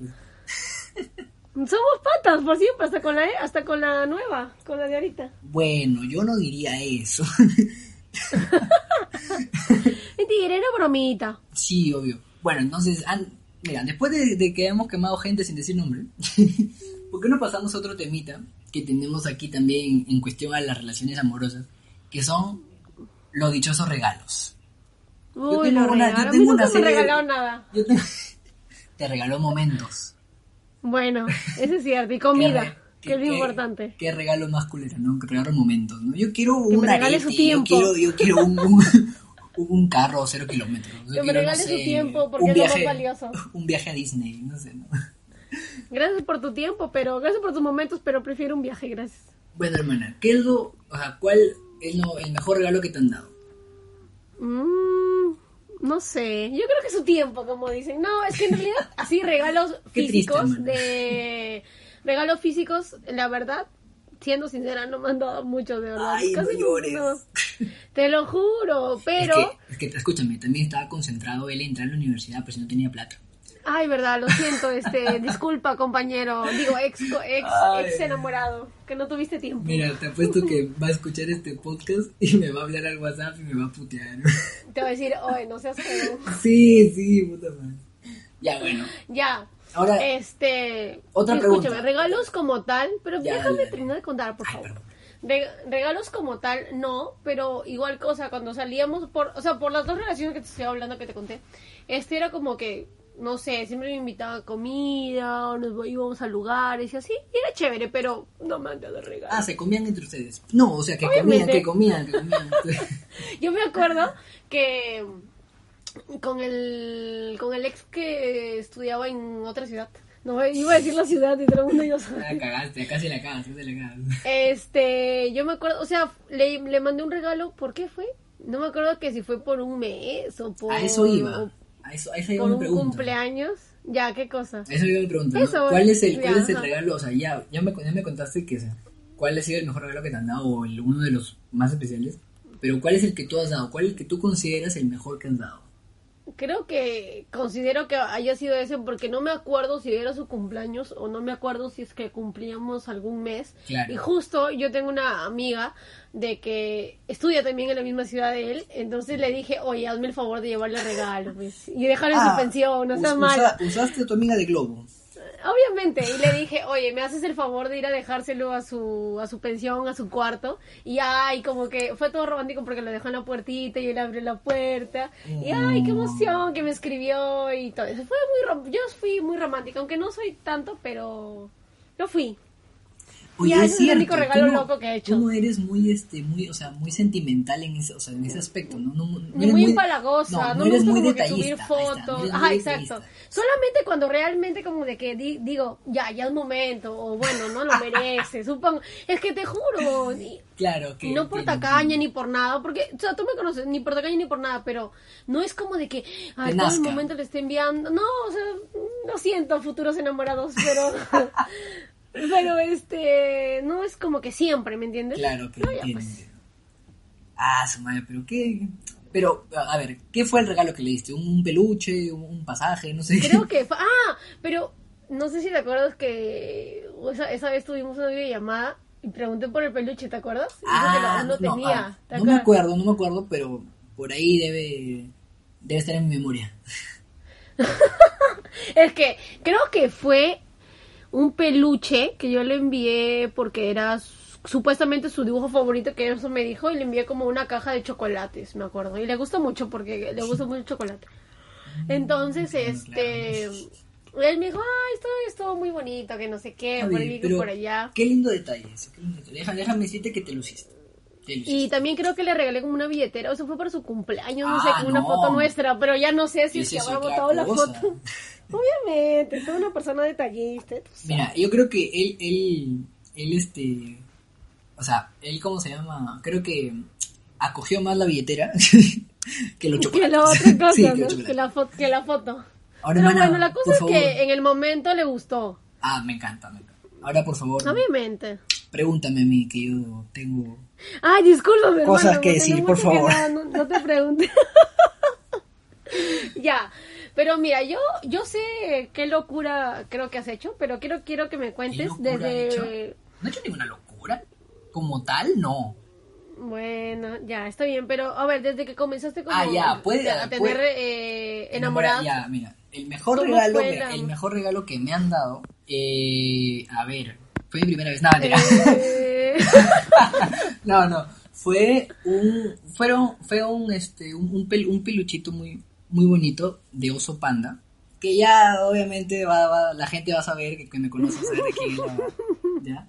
Somos patas por siempre, hasta con la hasta con la nueva, con la de ahorita. Bueno, yo no diría eso. Mentira, era bromita. sí, obvio. Bueno, entonces, an- mira, después de, de que hemos quemado gente sin decir nombre, ¿por qué no pasamos a otro temita que tenemos aquí también en cuestión a las relaciones amorosas? Que son los dichosos regalos. Uy, tengo lo una- regalo. yo A mí tengo nunca una me serie de- regalaron nada. Yo te, te regaló momentos. Bueno, eso es cierto. Y comida, que es lo importante. Qué regalo más culero, ¿no? Que regalo momentos, ¿no? Yo quiero Que un regale arete, su yo tiempo. quiero, yo quiero un, un, un carro cero kilómetros. Yo Que me quiero, regale no su tiempo, porque un es lo más valioso. Un viaje a Disney, no sé, ¿no? Gracias por tu tiempo, pero gracias por tus momentos, pero prefiero un viaje, gracias. Bueno, hermana, ¿qué es lo, o sea, cuál es lo- el mejor regalo que te han dado? Mm, no sé, yo creo que su tiempo, como dicen. No, es que en realidad así regalos triste, físicos de regalos físicos, la verdad, siendo sincera, no me han dado mucho, de verdad. Ay, no Casi llores. no. Te lo juro, pero Es que, es que, escúchame, también estaba concentrado él en entrar a la universidad, pero si no tenía plata. Ay, verdad, lo siento, este, disculpa, compañero, digo, ex, ex, Ay. ex enamorado, que no tuviste tiempo. Mira, te apuesto que va a escuchar este podcast y me va a hablar al WhatsApp y me va a putear. Te va a decir, oye, no seas feo. Sí, sí, puta madre. Ya, bueno. Ya. Ahora, Este. Otra escúchame, pregunta. regalos como tal, pero Ya, déjame terminar de contar, por Ay, favor. perdón. Regalos como tal, no, pero igual cosa, cuando salíamos por, o sea, por las dos relaciones que te estoy hablando que te conté, este era como que, no sé, siempre me invitaban a comida, o nos íbamos a lugares y así, y era chévere, pero no me han dado regalos. ah, se comían entre ustedes. No, o sea, que comían, que comían, que comían. Yo me acuerdo que con el con el ex que estudiaba en otra ciudad, no iba a decir la ciudad y todo el mundo iba a Ah, cagaste, casi la cagas, casi la cagas. Este, yo me acuerdo, o sea, le, le mandé un regalo, ¿por qué fue? No me acuerdo que si fue por un mes o por, A eso iba. o A eso, a eso iba por mi un cumpleaños. Ya, ¿qué cosa? Eso iba mi pregunta. ¿no? Eso, ¿Cuál es el, cuál ya, es el ajá. regalo? O sea, ya, ya, me, ya me contaste que, o sea, cuál ha sido el mejor regalo que te han dado o el, uno de los más especiales. Pero ¿cuál es el que tú has dado? ¿Cuál es el que tú consideras el mejor que has dado? Creo que considero que haya sido ese porque no me acuerdo si era su cumpleaños o no me acuerdo si es que cumplíamos algún mes. Claro. Y justo yo tengo una amiga de que estudia también en la misma ciudad de él, entonces le dije, oye, hazme el favor de llevarle regalo pues, y dejarle Ah, su pensión, no seas us- mal. usa- usaste a tu amiga de Globo. Obviamente, y le dije, oye, me haces el favor de ir a dejárselo a su, a su pensión, a su cuarto. Y ay, como que fue todo romántico porque lo dejó en la puertita y él abrió la puerta. Y ay, qué emoción que me escribió y todo eso. Fue muy yo fui muy romántica, aunque no soy tanto, pero yo fui. Oye, Ya, es ese es el cierto. único regalo no- loco que he hecho. Tú no eres muy, este, muy, o sea, muy sentimental en ese, o sea, en ese aspecto, ¿no? no, no Ni muy empalagosa, no, me eres gusta muy como que detallista. está, fotos. eres Ajá, muy exacto. detallista. Solamente cuando realmente como de que di- digo, ya, ya es momento, o bueno, no lo merece, supongo. Es que te juro, Claro, que. no por tacaña ni por nada, porque, o sea, tú me conoces, ni por tacaña ni por nada, pero no es como de que a Te todo el momento le esté enviando. No, o sea, lo siento, futuros enamorados, pero. pero este. No es como que siempre, ¿me entiendes? Claro que No, entiendo. pues. Ah, su madre, pero qué. Pero, a ver, ¿qué fue el regalo que le diste? ¿Un peluche? ¿Un pasaje? No sé. Creo que. fue- Ah, pero no sé si te acuerdas que esa, esa vez tuvimos una videollamada y pregunté por el peluche, ¿te acuerdas? Dijo que Ah, no, no, tenía. ah, ¿te no me acuerdo, no me acuerdo, pero por ahí debe. Debe estar en mi memoria. Es que creo que fue un peluche que yo le envié porque era su- supuestamente su dibujo favorito, que eso me dijo, y le envié como una caja de chocolates, me acuerdo. Y le gusta mucho porque le gusta mucho el chocolate. Entonces, este... Él me dijo, ay, esto estuvo muy bonito, que no sé qué, por aquí, por allá. Qué lindo detalle ese, qué lindo detalle. Déjame, déjame decirte que te luciste. Te luciste. Y también creo que le regalé como una billetera, o sea, fue para su cumpleaños, no Ah, sé, como una foto nuestra, pero ya no sé si es que habrá botado la foto. Obviamente, soy una persona detallista. Mira, yo creo que él, él, él, este, o sea, él, ¿cómo se llama? Creo que acogió más la billetera que los que chocolates. la otra cosa, Sí, que ¿no? que, la que la foto. Ahora, Pero hermana, bueno, la cosa es favor. que en el momento le gustó. Ah, me encanta, me encanta. Ahora, por favor, Obviamente. pregúntame a mí, que yo tengo... Ay, discúlpame, Cosas hermano, que decir, por que favor. no, no te pregunte. ya. Pero mira, yo yo sé qué locura creo que has hecho, pero quiero quiero que me ¿Qué cuentes he desde hecho? No he hecho ninguna locura. Como tal, no. Bueno, ya, está bien, pero a ver, desde que comenzaste como Ah, ya, puede- a tener puede- eh, Enamora- enamoradas. Ya, mira, el mejor ¿Cómo regalo, mira, el mejor regalo que me han dado, eh, a ver, fue mi primera vez, nada, mentira. Eh, No, no, fue un, fueron, fue un, este, un, un, pel- un peluchito muy, muy bonito de oso panda, que ya obviamente va, va- la gente va a saber que, que me conoce, saber de quién ¿ya?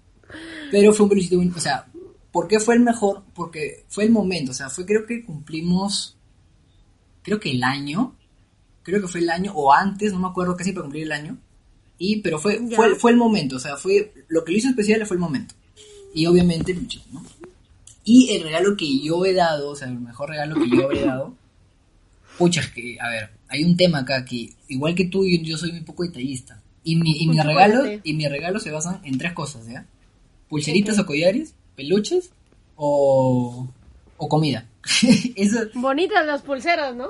Pero fue un peluchito bonito, o sea, ¿por qué fue el mejor? Porque fue el momento, o sea, fue creo que cumplimos, creo que el año, creo que fue el año, o antes, no me acuerdo casi para cumplir el año, y, pero fue, Ya. fue, fue el momento, o sea, fue, lo que lo hizo especial fue el momento. Y obviamente el. Y el regalo que yo he dado, o sea, el mejor regalo que yo habré dado, pucha, es que, a ver, hay un tema acá que, igual que tú, yo, yo soy muy poco detallista. Y mi, y regalos, chocolate. y mis regalos se basan en tres cosas, ¿ya? Pulseritas o collares, peluches o, o comida. Eso, Bonitas las pulseras, ¿no?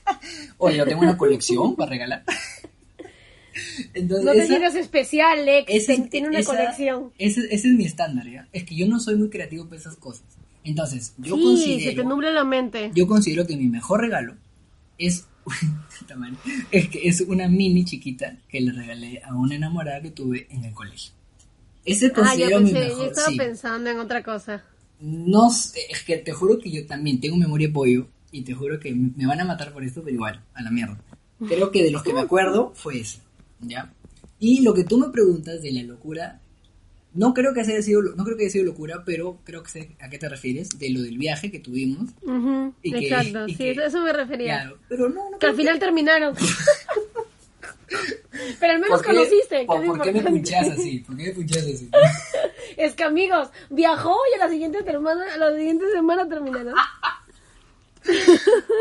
oye, yo tengo una colección para regalar. Entonces, No te esa- sientas especial, Lex. ten- Tiene una esa- colección. Ese, ese es mi estándar, ¿ya? Es que yo no soy muy creativo para esas cosas. Entonces, yo sí, considero... se te nubla la mente. Yo considero que mi mejor regalo es... Es que es una mini chiquita que le regalé a una enamorada que tuve en el colegio. Ese ah, yo considero mi pensé, yo mejor... estaba sí. pensando en otra cosa. No sé, es que te juro que yo también tengo memoria pollo y te juro que me me van a matar por esto, pero igual, a la mierda. Creo que de los que me acuerdo fue ese, ¿ya? Y lo que tú me preguntas de la locura, no creo que haya sido, no creo que haya sido locura, pero creo que sé a qué te refieres, de lo del viaje que tuvimos. Ujú, Y que- Exacto, y sí, que- eso- me refería. Claro, pero no, no Que al final terminaron. Pero al menos ¿Por qué- conociste. que ¿Por, por qué me punchas así? ¿Por qué me punchas así? Es que amigos, viajó y a la siguiente semana, a la siguiente semana terminaron.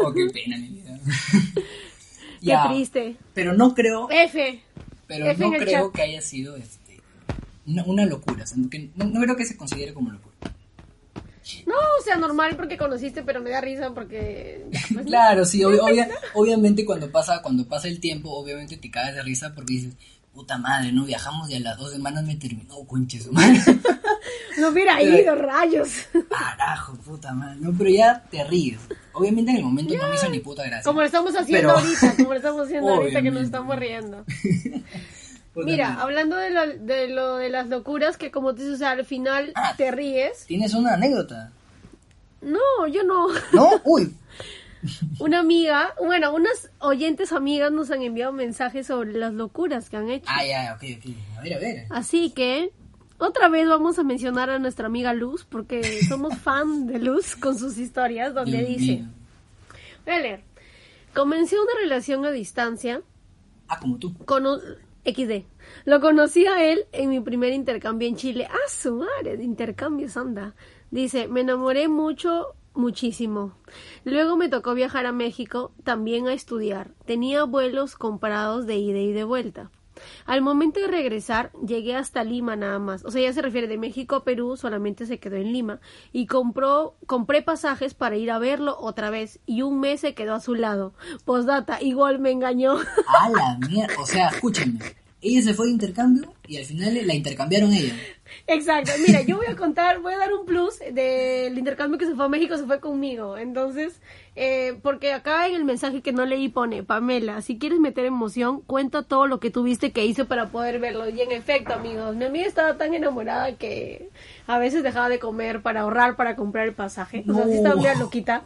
Oh, qué pena, mi vida. Qué Ya, triste. Pero no creo, F. pero F no creo chat. que haya sido este, una, una locura. o sea, que no, no creo que se considere como locura. No, o sea, normal porque conociste, pero me da risa porque... pues, Claro, sí, ob- obvia- obviamente cuando pasa, cuando pasa el tiempo, obviamente te cagas de risa porque dices, puta madre, no viajamos y a las dos semanas me terminó, conches, madre. No hubiera ido, rayos. Carajo, puta madre. No, pero ya te ríes. Obviamente en el momento no me hizo ni puta gracia. Como lo estamos haciendo Pero- ahorita, como lo estamos haciendo ahorita que nos estamos riendo. Puta Mira, hablando de lo, de lo de las locuras, que como tú dices, o sea, al final Ah. te ríes. ¿Tienes una anécdota? No, yo no. ¿No? Uy. Una amiga, bueno, unas oyentes amigas nos han enviado mensajes sobre las locuras que han hecho. Ah, ya, ok, ok. A ver, a ver. Así que otra vez vamos a mencionar a nuestra amiga Luz, porque somos fan de Luz con sus historias, donde dice, mío. voy a leer, comencé una relación a distancia Ah, como tú. con un- XD. Lo conocí a él en mi primer intercambio en Chile. ¡Ah, su madre! De intercambios, anda. Dice, me enamoré mucho, muchísimo. Luego me tocó viajar a México también a estudiar. Tenía vuelos comprados de ida y de vuelta. Al momento de regresar, llegué hasta Lima nada más. O sea, ya se refiere de México a Perú, solamente se quedó en Lima. Y compró, compré pasajes para ir a verlo otra vez. Y un mes se quedó a su lado. Postdata, igual me engañó. A la mierda. O sea, escúchame. Ella se fue de intercambio y al final la intercambiaron ella. Exacto, mira, yo voy a contar, voy a dar un plus del intercambio que se fue a México, se fue conmigo. Entonces, eh, porque acá en el mensaje que no leí pone, Pamela, si quieres meter emoción, cuenta todo lo que tuviste que hice para poder verlo. Y en efecto, amigos, mi amiga estaba tan enamorada que a veces dejaba de comer para ahorrar para comprar el pasaje. O sea, sí estaba media loquita.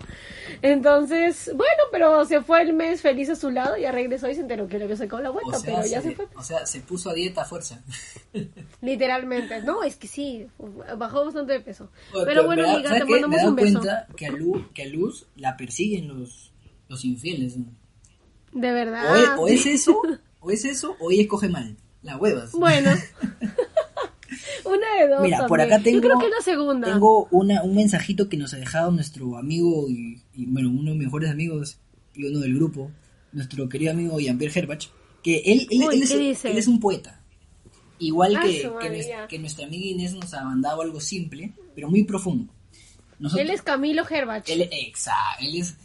Entonces, bueno, pero se fue el mes feliz a su lado, ya regresó y se enteró que le había sacado la O vuelta, sea, pero ya se, se fue. o sea, se puso a dieta a fuerza. Literalmente. No, es que sí, bajó bastante de peso. Pero bueno, ¿sabes te mandamos un beso. cuenta que a, Luz, que a Luz la persiguen los, los infieles. ¿no? De verdad. O, es, o sí. es eso, o es eso, o ella escoge mal. Las huevas. Bueno. Una de dos. Mira, por acá tengo, Yo creo que es la segunda. tengo una, un mensajito que nos ha dejado nuestro amigo y, y, bueno, uno de mis mejores amigos y uno del grupo, nuestro querido amigo Jean-Pierre Herbach, que él, él, Uy, él es, ¿qué dice? él es un poeta. Igual Ah, que, que, madre, nues- ya. que nuestra amiga Inés nos ha mandado algo simple, pero muy profundo. Nosotros- Él es Camilo Herbach. Él, exacto, él es,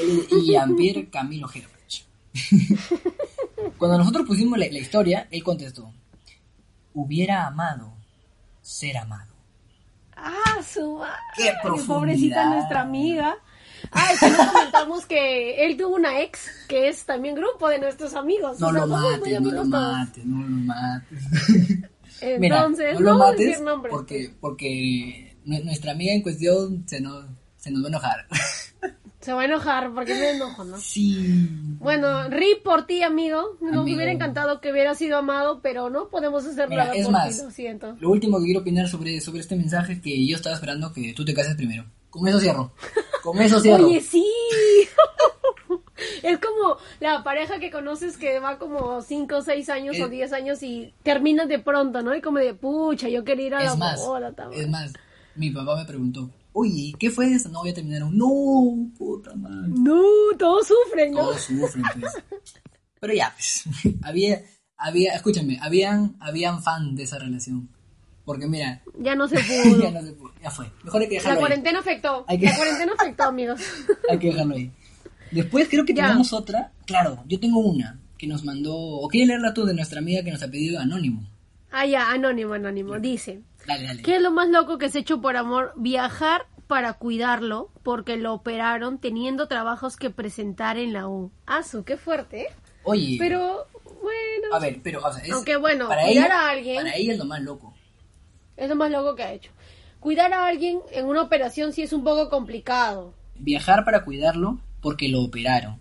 él es Jean-Pierre Camilo Herbach. Cuando nosotros pusimos la, la historia, él contestó, hubiera amado ser amado. Ah, su madre. Qué Pobrecita nuestra amiga. Ah, que no comentamos que él tuvo una ex que es también grupo de nuestros amigos. No O sea, lo mates, no lo mates, no lo mates. Entonces, Mira, no lo no mates porque, porque nu- nuestra amiga en cuestión se nos, se nos va a enojar. Se va a enojar porque me enojo, ¿no? Sí. Bueno, rip por ti, amigo. Nos Amigo. hubiera encantado que hubiera sido amado, pero no podemos hacer Mira, es por más, ti, lo siento. Lo último que quiero opinar sobre, sobre este mensaje es que yo estaba esperando que tú te cases primero. Con eso cierro. Con eso cierro. Oye, sí. es como la pareja que conoces que va como 5 o 6 años Es- o 10 años y terminas de pronto, ¿no? Y como de, pucha, yo quería ir a la más, madre". es más, mi papá me preguntó, oye, ¿qué fue eso? No, ya terminaron. No, puta madre. No, todos sufren, ¿no? Todos sufren, pues. Pero ya, pues, había, había, escúchame, habían, habían fan de esa relación. Porque mira, Ya no se pudo. ya no se pudo, ya fue. Mejor hay que La dejarlo ahí. cuarentena afectó. Hay que- La cuarentena afectó, amigos. Hay que dejarlo ahí. Después creo que Ya. tenemos otra. Claro, yo tengo una. que nos mandó, o quiere leerla tú de nuestra amiga que nos ha pedido anónimo. Ah, ya, anónimo, anónimo. Dice, Dale, dale. ¿qué es lo más loco que se ha hecho por amor? Viajar para cuidarlo porque lo operaron teniendo trabajos que presentar en la U. Ah, su, qué fuerte. ¿eh? Oye, Pero, bueno, a ver, pero, o sea, es- Aunque, bueno, para cuidar ella, a alguien- Para ella es lo más loco. Es lo más loco que ha hecho. Cuidar a alguien en una operación sí es un poco complicado. Viajar para cuidarlo porque lo operaron.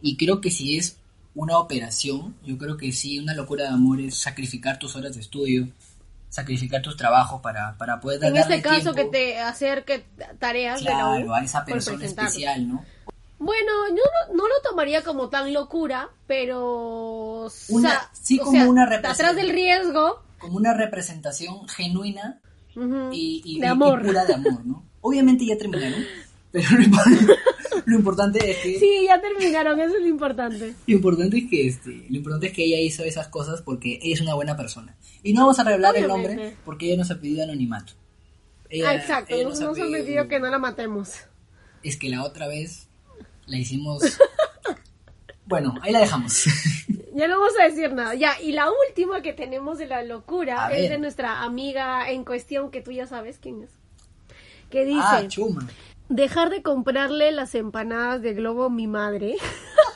Y creo que si es una operación, yo creo que sí, una locura de amor es sacrificar tus horas de estudio, sacrificar tus trabajos para, para poder En darle este caso, que tiempo, te hacer que tareas de la claro, a esa persona especial, ¿no? Bueno, yo no, no lo tomaría como tan locura, pero... o Una- sea, sí, o como sea, una representación. Atrás del riesgo... Como una representación genuina y, y- de amor. y pura de amor, ¿no? Obviamente ya terminaron, pero lo, impo- lo importante es que Sí, ya terminaron, eso es lo importante. lo importante es que este, lo importante es que ella hizo esas cosas porque ella es una buena persona. Y no vamos a revelar el nombre porque ella nos ha pedido anonimato. Ella- ah, exacto, ella nos, ha nos pedido- pedido que no la matemos. Es que la otra vez la hicimos Bueno, ahí la dejamos. Ya no vamos a decir nada. Ya, y la última que tenemos de la locura A es ver. de nuestra amiga en cuestión, que tú ya sabes quién es. Que dice, ah, dejar de comprarle las empanadas de globo a mi madre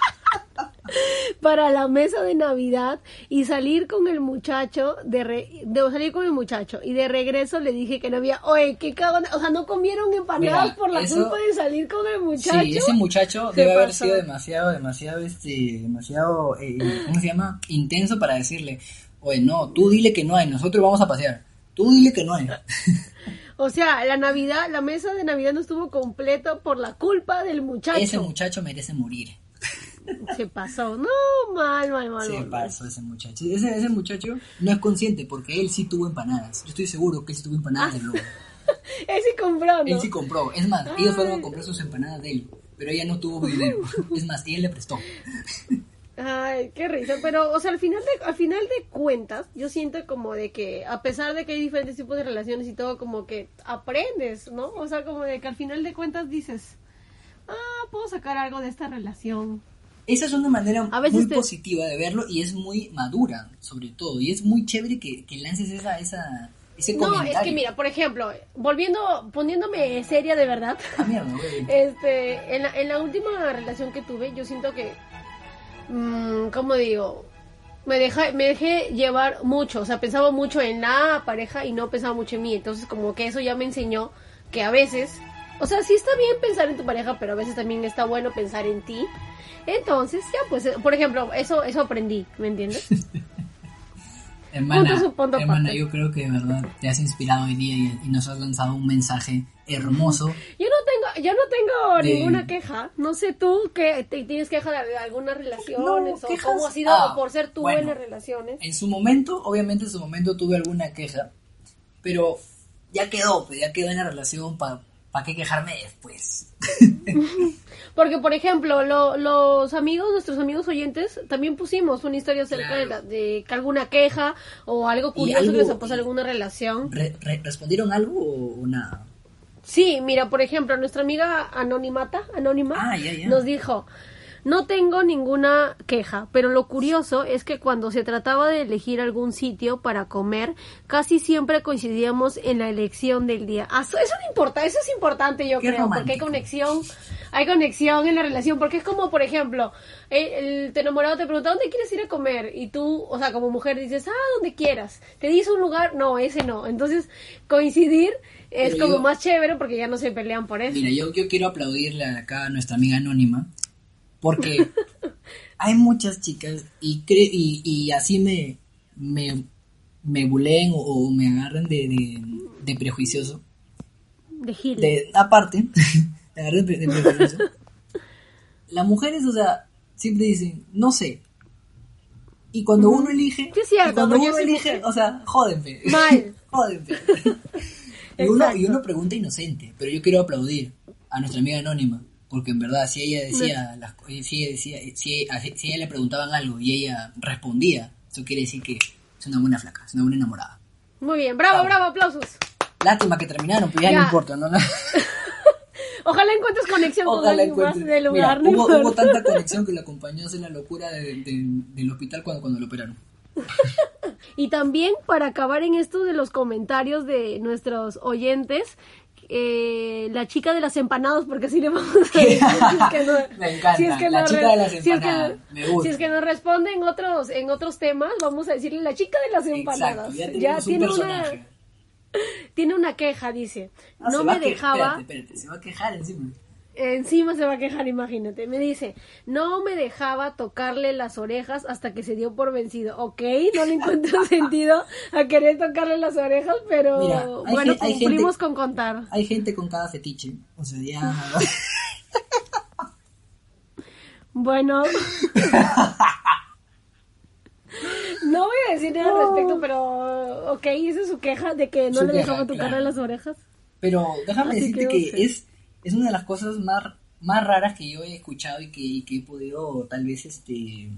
para la mesa de Navidad y salir con el muchacho, de, re- de salir con el muchacho. Y de regreso le dije que no había, oye, qué cagón, o sea, no comieron empanadas Mira, por la eso- culpa de salir con el muchacho. Sí, ese muchacho debe haber sido demasiado, demasiado, este, demasiado, eh, ¿cómo se llama? Intenso para decirle, oye, no, tú dile que no hay, nosotros vamos a pasear. Tú dile que no hay. O sea, la Navidad, la mesa de Navidad no estuvo completa por la culpa del muchacho. Ese muchacho merece morir. Se pasó. No, mal, mal, mal. Se mal, pasó ese muchacho. Ese, ese muchacho no es consciente porque él sí tuvo empanadas. Yo estoy seguro que él sí tuvo empanadas de globo. Él sí compró, ¿no? Él sí compró. Es más, ellos fueron a comprar sus empanadas de él. Pero ella no tuvo dinero. Es más, ella le prestó. Ay, qué risa. Pero, o sea, al final, de, al final de cuentas, yo siento como de que, a pesar de que hay diferentes tipos de relaciones y todo, como que aprendes, ¿no? O sea, como de que al final de cuentas dices, ah, puedo sacar algo de esta relación. Esa es una manera A veces muy te- positiva de verlo y es muy madura, sobre todo. Y es muy chévere que, que lances esa, esa, ese No, comentario. es que mira, por ejemplo, volviendo, poniéndome seria de verdad. Ah, mierda. Este, en la, en la última relación que tuve, yo siento que, mm, ¿cómo digo? Me, deja, me dejé llevar mucho, o sea, pensaba mucho en la pareja y no pensaba mucho en mí. Entonces, como que eso ya me enseñó que a veces, o sea, sí está bien pensar en tu pareja, pero a veces también está bueno pensar en ti. Entonces, ya, pues, eh, por ejemplo, eso, eso aprendí, ¿me entiendes? Hermana, punto hermana yo creo que de verdad te has inspirado hoy día y, y nos has lanzado un mensaje hermoso. Yo no tengo, yo no tengo De- ninguna queja. No sé tú que te tienes queja de algunas relaciones No, o quejas- cómo ha sido ah, por ser tú bueno. en las relaciones. En su momento, obviamente en su momento tuve alguna queja, pero ya quedó, pues ya quedó en la relación, ¿para qué quejarme después? Porque, por ejemplo, lo- los amigos, nuestros amigos oyentes, también pusimos una historia acerca Claro. de, la- de que alguna queja o algo curioso algo- que les ha pasado alguna relación. Re- re- ¿Respondieron algo o, nada? Sí, mira, por ejemplo, nuestra amiga Anonimata, Anónima, Ah, nos dijo, no tengo ninguna queja, pero lo curioso es que cuando se trataba de elegir algún sitio para comer, casi siempre coincidíamos en la elección del día. Ah, Eso, eso no importa, eso es importante yo Qué creo, porque hay romántico. conexión, hay conexión en la relación, porque es como, por ejemplo, el, el- tu enamorado te pregunta, ¿dónde quieres ir a comer? Y tú, o sea, como mujer dices, ah, donde quieras. Te dice un lugar, no, ese no. Entonces, coincidir es como yo- más chévere porque ya no se pelean por eso. Mira, yo, yo quiero aplaudirle acá a nuestra amiga anónima, porque hay muchas chicas y, cre- y, y así me, me, me buleen o, o me agarren de, de, de prejuicioso. De Gil. De, aparte, me agarren de, prejuicioso. Las mujeres, o sea, siempre dicen, no sé. Y cuando uno elige, es cierto, y cuando porque uno elige, mujer. o sea, jódenme. Mal. jódenme. Y uno, y uno pregunta inocente, pero yo quiero aplaudir a nuestra amiga anónima, porque en verdad si ella decía, las, co- si ella decía, si, a- si a ella le preguntaban algo y ella respondía, eso quiere decir que es una buena flaca, es una buena enamorada. Muy bien, bravo, Bravo. bravo, aplausos. Lástima que terminaron, pero ya, Ya. no importa, ¿no? Ojalá encuentres conexión con Ojalá alguien más del lugar. hubo, hubo tanta conexión que lo acompañó a hacer la locura de- de- del hospital cuando, cuando lo operaron. Y también para acabar en esto de los comentarios de nuestros oyentes, eh, la chica de las empanadas, porque así le vamos a decir. si es que no- Me encanta, si es que la no chica de las si es que- empanadas. Si es que nos responde en otros, en otros temas, vamos a decirle la chica de las empanadas. Exacto, ya un tiene personaje. una, tiene una queja, dice. No va me que- dejaba. Espérate, espérate, se va a quejar encima. Encima se va a quejar, imagínate. Me dice, no me dejaba tocarle las orejas hasta que se dio por vencido. Ok, no le encuentro sentido a querer tocarle las orejas, pero Mira, bueno, cumplimos gente- con contar. Hay gente con cada fetiche. O sea, ya. Bueno. no voy a decir nada al respecto, pero ok, esa es su queja de que no Su le dejaba tocarle claro. las orejas. Pero déjame Así decirte que que, es, es una de las cosas más, más raras que yo he escuchado y que, y que he podido tal vez este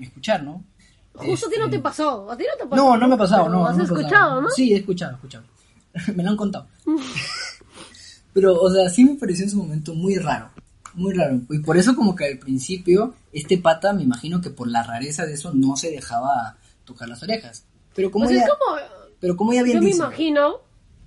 escuchar, ¿no? Justo a ti no Este, te pasó, a ti no te pasó. No, no me ha pasado, no. Has no pasado. escuchado, ¿no? Sí, he escuchado, he escuchado. me lo han contado. Pero, o sea, sí me pareció en su momento muy raro. Muy raro. Y por eso como que al principio, este pata, me imagino que por la rareza de eso, no se dejaba tocar las orejas. Pero como Pues es ella, como, pero como ella bien yo me imagino,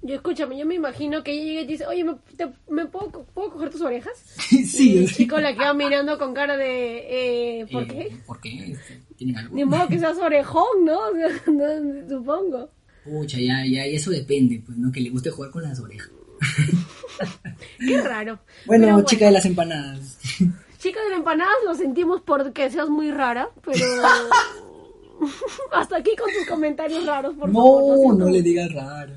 yo escúchame, yo me imagino que ella llega y dice, oye, ¿me, te- ¿me puedo, puedo coger tus orejas? sí, y el chico la queda mirando con cara de, eh, ¿por Eh, qué? ¿Por qué? ¿Tienen algo? Ni modo que seas orejón, ¿no? Supongo. Pucha, ya, ya, y eso depende, pues, ¿no? Que le guste jugar con las orejas. Qué raro. Bueno, chica de las empanadas. Chica de la empanadas, lo sentimos porque seas muy rara, pero... Hasta aquí con tus comentarios raros, por favor. No, no le digas raro.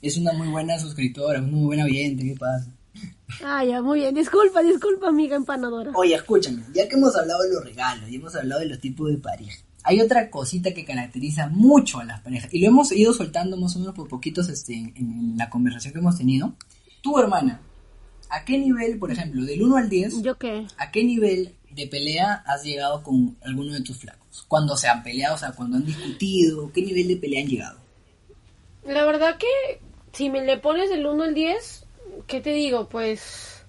Es una muy buena suscriptora, una muy buena oyente, ¿qué pasa? Ah, ya, muy bien. Disculpa, disculpa, amiga empanadora. Oye, escúchame, ya que hemos hablado de los regalos y hemos hablado de los tipos de pareja, hay otra cosita que caracteriza mucho a las parejas y lo hemos ido soltando más o menos por poquitos este, en, en la conversación que hemos tenido. Tu hermana, ¿a qué nivel, por ejemplo, del 1 al 10, ¿Yo qué? a qué nivel de pelea has llegado con alguno de tus flacos? Cuando se han peleado, o sea, cuando han discutido, ¿qué nivel de pelea han llegado? La verdad que si me le pones del 1 al 10, ¿qué te digo? Pues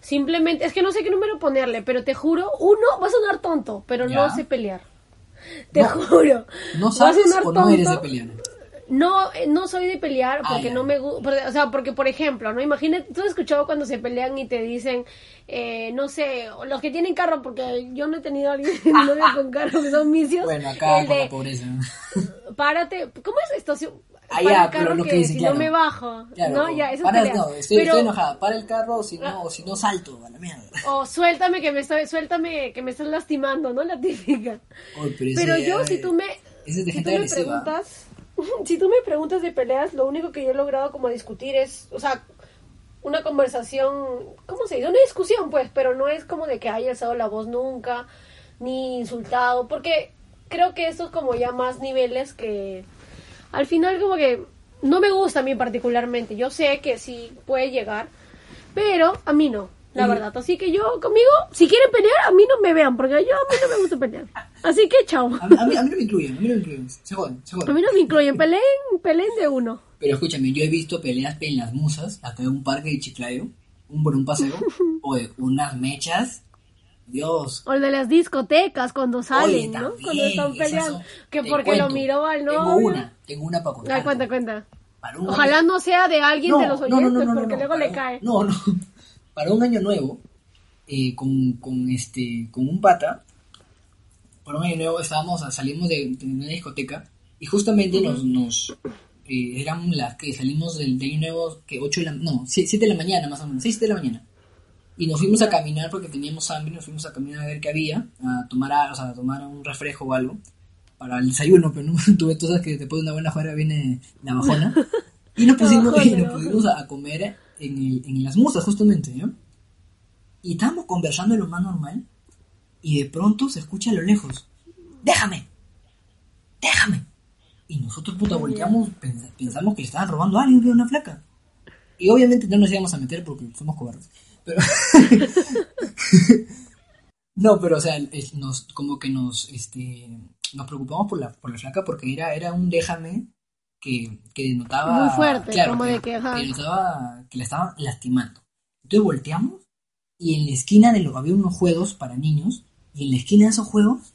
simplemente, es que no sé qué número ponerle, pero te juro, uno va a sonar tonto, pero Ya. no sé pelear. Te No. juro. ¿No Va a sabes sonar o no eres de tonto. pelear? No, eh, no soy de pelear Ah, porque no me gusta, o sea, porque por ejemplo, ¿no? Imagínate, tú has escuchado cuando se pelean y te dicen, eh, no sé, los que tienen carro, porque yo no he tenido a alguien novio con carro, que son misios. Bueno, acá el con de, la pobreza. párate, ¿cómo es esto? Si- Ah, para el pero carro lo que que dice, si claro. no me bajo, Claro, no, ya, eso para, no, estoy, Pero- estoy enojada. Para el carro, si no, o si no salto, a la mierda. O suéltame que me estoy, suéltame que me estás lastimando, ¿no? La típica. Pero ese Pero yo, si tú me, si tú me preguntas, si tú me preguntas de peleas, lo único que yo he logrado como discutir es, o sea, una conversación, ¿cómo se dice? Una discusión, pues, pero no es como de que haya alzado la voz nunca, ni insultado, porque creo que esto es como ya más niveles que al final como que no me gusta a mí particularmente. Yo sé que sí puede llegar, pero a mí no, la verdad. Así que yo conmigo, si quieren pelear, a mí no me vean, porque yo a mí no me gusta pelear. Así que chao. A mí, a, mí, a mí no me incluyen, a mí no me incluyen. Se joden, se A joden. mí no me incluyen, peleen, peleen de uno. Pero escúchame, yo he visto peleas en las musas, acá en un parque de Chiclayo, un por un paseo, oye, unas mechas, Dios. O el de las discotecas cuando salen, Oye, ¿no? Cuando están peleando. son- Que porque cuento, lo miró al Tengo novio. una, tengo una para contar. Ay, cuenta, cuenta. Ojalá año- no sea de alguien de los oyentes, porque luego le un- cae. No, no. Para un año nuevo, eh, con, con, este, con un pata, para un año nuevo estábamos, salimos de, de una discoteca y justamente nos, nos eh, eran las que salimos del, de año nuevo, que 8 de la, no, 7 de la mañana más o menos, 6 de la mañana. Y nos fuimos a caminar porque teníamos hambre, nos fuimos a caminar a ver qué había, a tomar, a- o sea, a tomar un refresco o algo para el desayuno, pero no tuve sabes que después de una buena juega viene la bajona. Y nos pusimos, bajona, y nos pusimos a, comer en, el- en las musas justamente, ¿no? Y estábamos conversando de lo más normal y de pronto se escucha a lo lejos, déjame, déjame. Y nosotros puta volteamos, pens- pensamos que le estaban robando a alguien, una flaca. Y obviamente no nos íbamos a meter porque somos cobardes. Pero... no, pero o sea, nos, como que nos, este, nos preocupamos por la, por la flaca porque era, era un déjame que, que denotaba... Muy fuerte, claro, como que, de que, ajá. que denotaba que la estaban lastimando. Entonces volteamos y en la esquina de lo había unos juegos para niños y en la esquina de esos juegos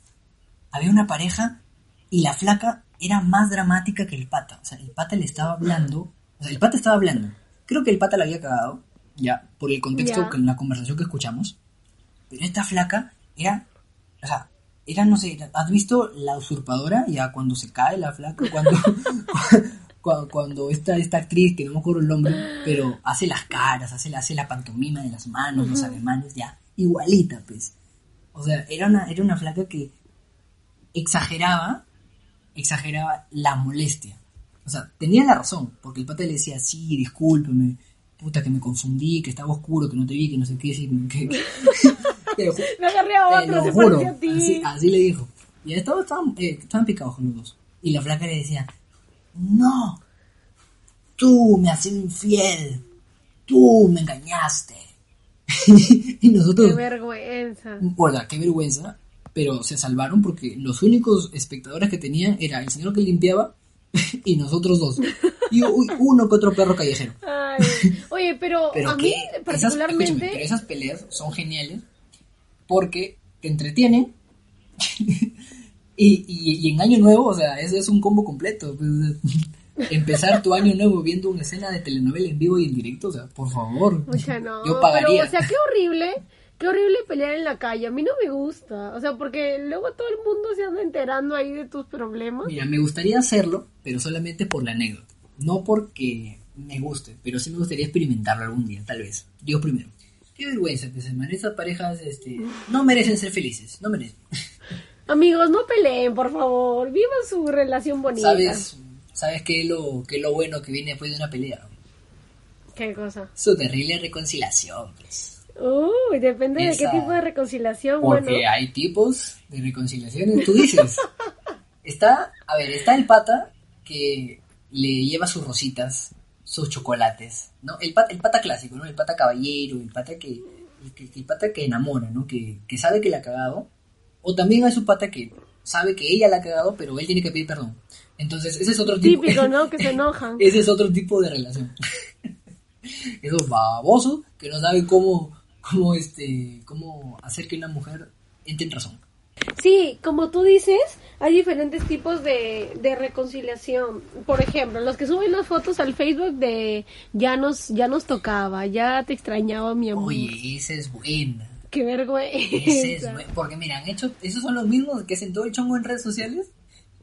había una pareja y la flaca era más dramática que el pata. O sea, el pata le estaba hablando, o sea, el pata estaba hablando. Creo que el pata la había cagado, ya, por el contexto Ya. en la conversación que escuchamos. Pero esta flaca era, o sea, era, no sé, ¿has visto la usurpadora? Ya cuando se cae la flaca, cuando, cuando, cuando esta, esta actriz, que no me acuerdo el nombre, pero hace las caras, hace, la- hace la pantomima de las manos, los ademanes, ya, igualita, pues. O sea, era una, era una flaca que exageraba, exageraba la molestia. O sea, tenía la razón, porque el pata le decía, sí, discúlpeme, puta que me confundí, que estaba oscuro, que no te vi, que no sé qué, que, te Me agarré a te otro, lo se juro, parecía a ti. así, así le dijo. Y estaban, estaban, eh, estaban picados con los dos. Y la flaca le decía, no, tú me has sido infiel, tú me engañaste. y Qué nosotros, vergüenza. Guarda, qué vergüenza, pero se salvaron porque los únicos espectadores que tenían era el señor que limpiaba y nosotros dos. Y uy, uno que otro perro callejero. Ay, oye, pero, Pero a mí esas, pero esas peleas son geniales porque te entretienen y, y- y en año nuevo, o sea, eso es un combo completo. empezar tu año nuevo viendo una escena de telenovela en vivo y en directo, o sea, por favor. Mucha no, Yo pagaría. pero o sea, qué horrible, qué horrible pelear en la calle. A mí no me gusta, o sea, porque luego todo el mundo se anda enterando ahí de tus problemas. Mira, me gustaría hacerlo, pero solamente por la anécdota. No porque me guste, pero sí me gustaría experimentarlo algún día, tal vez. Dios primero. Qué vergüenza, pues, hermano. Estas parejas este, no merecen ser felices, no merecen. Amigos, no peleen, por favor, vivan su relación bonita. ¿Sabes, ¿sabes qué, es lo, qué es lo bueno que viene después de una pelea? ¿Qué cosa? Su terrible reconciliación, pues. Uy, depende de qué tipo de reconciliación, Porque bueno. hay tipos de reconciliaciones, tú dices. Está, a ver, está el pata que le lleva sus rositas, sus chocolates, ¿no? El pata, el pata clásico, ¿no? El pata caballero, el pata que, el, que- el pata que enamora, ¿no? Que, que sabe que la ha cagado. O también hay su pata que sabe que ella la ha cagado, pero él tiene que pedir perdón. Entonces, ese es otro tipo. Típico, ¿no? Que se enojan. Ese es otro tipo de relación. Esos babosos que no saben cómo, cómo, este, cómo hacer que una mujer entre en razón. Sí, como tú dices, hay diferentes tipos de, de reconciliación. Por ejemplo, los que suben las fotos al Facebook de ya nos, ya nos tocaba, ya te extrañaba mi amor. Oye, esa es buena. Qué Esa es vergüenza. buena. Porque mira, han hecho, esos son los mismos que hacen todo el chongo en redes sociales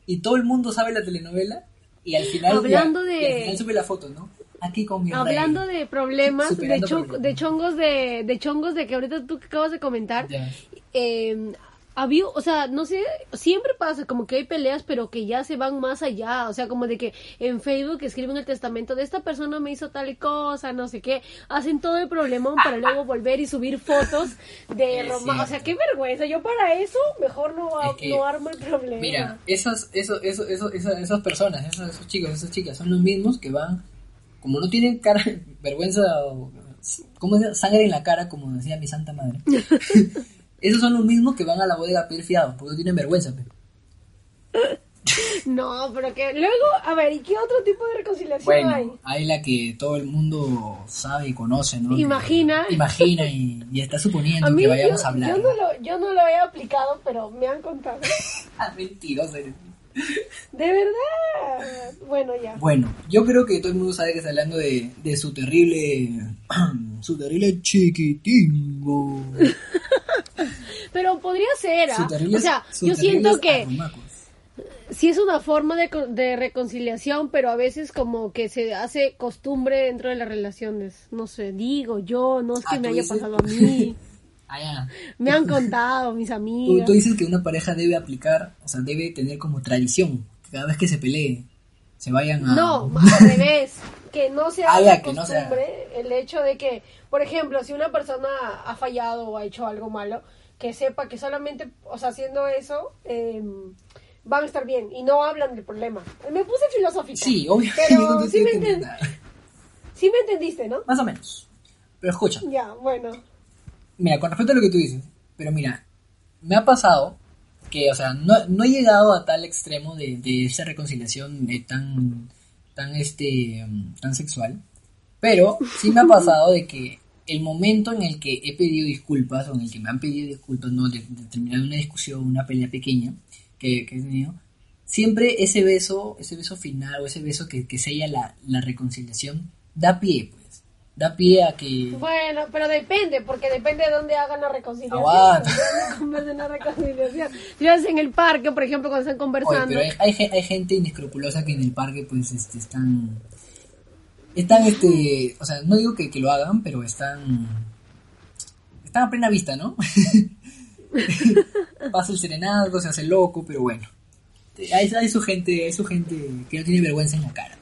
y todo el mundo sabe la telenovela y al final, Hablando ya- de- y al final sube la foto, ¿no? Aquí con mi Hablando rey. de problemas, de, cho- problemas. de chongos de, de chongos de que ahorita tú que acabas de comentar, Ya. eh, había, o sea, no sé, siempre pasa como que hay peleas, pero que ya se van más allá, o sea, como de que en Facebook escriben el testamento de esta persona me hizo tal cosa, no sé qué, hacen todo el problemón para luego volver y subir fotos de Roma, o sea, qué vergüenza, yo para eso mejor no, ha- Es que, no armo el problema. Mira, esas, eso, eso, eso, esas, esas personas, esos, esos chicos, esas chicas, son los mismos que van, como no tienen cara, vergüenza, o, ¿cómo llama? Sangre en la cara, como decía mi santa madre. esos son los mismos que van a la bodega a pedir fiado, porque no tienen vergüenza. pe. No, pero que luego, a ver, ¿y qué otro tipo de reconciliación hay? Bueno, hay la que todo el mundo sabe y conoce, ¿no? Que- Imagina. imagina y, y está suponiendo A mí que vayamos yo, a hablar. yo no lo, yo no lo he aplicado, pero me han contado. Ah, mentiroso eres. De verdad. Bueno, ya. Bueno, yo creo que todo el mundo sabe que está hablando de, de su terrible. su terrible chiquitingo. Pero podría ser, ¿ah? Su terrible- O sea, yo siento que arrumacos. sí es una forma de, de reconciliación, pero a veces como que se hace costumbre dentro de las relaciones. No sé, digo yo, no es que Ah, me ¿tú haya dices? pasado a mí. Ah, ya. Me han contado mis Tú, amigas. tú dices que una pareja debe aplicar, o sea, debe tener como tradición, que cada vez que se pelee, se vayan a... No, al revés. Que no se Ah, haga ya, que no se haga. costumbre el hecho de que, por ejemplo, si una persona ha fallado o ha hecho algo malo, que sepa que solamente, o sea, haciendo eso, eh, van a estar bien y no hablan del problema. Me puse filosófica. Sí, obviamente. Pero no sí me entendiste, ¿no? Más o menos. Pero escucha, Ya, bueno. Mira, con respecto a lo que tú dices, pero mira, me ha pasado que, o sea, no, no he llegado a tal extremo de, de esa reconciliación tan, tan, este, tan sexual, pero sí me ha pasado de que el momento en el que he pedido disculpas o en el que me han pedido disculpas, no, de, de terminar una discusión, una pelea pequeña que, que he tenido, siempre ese beso, ese beso final o ese beso que, que sella la, la reconciliación, da pie, pues. Da pie a que... Bueno, pero depende, porque depende de dónde hagan la reconciliación. Aguanta. la reconciliación. Si es en el parque, por ejemplo, cuando están Oye, conversando. pero hay, hay, hay gente inescrupulosa que en el parque pues este, están... Están, este... O sea, no digo que, que lo hagan, pero están... Están a plena vista, ¿no? Pasa el serenazgo, se hace loco, pero bueno. Hay, hay su gente, hay su gente que no tiene vergüenza en la cara.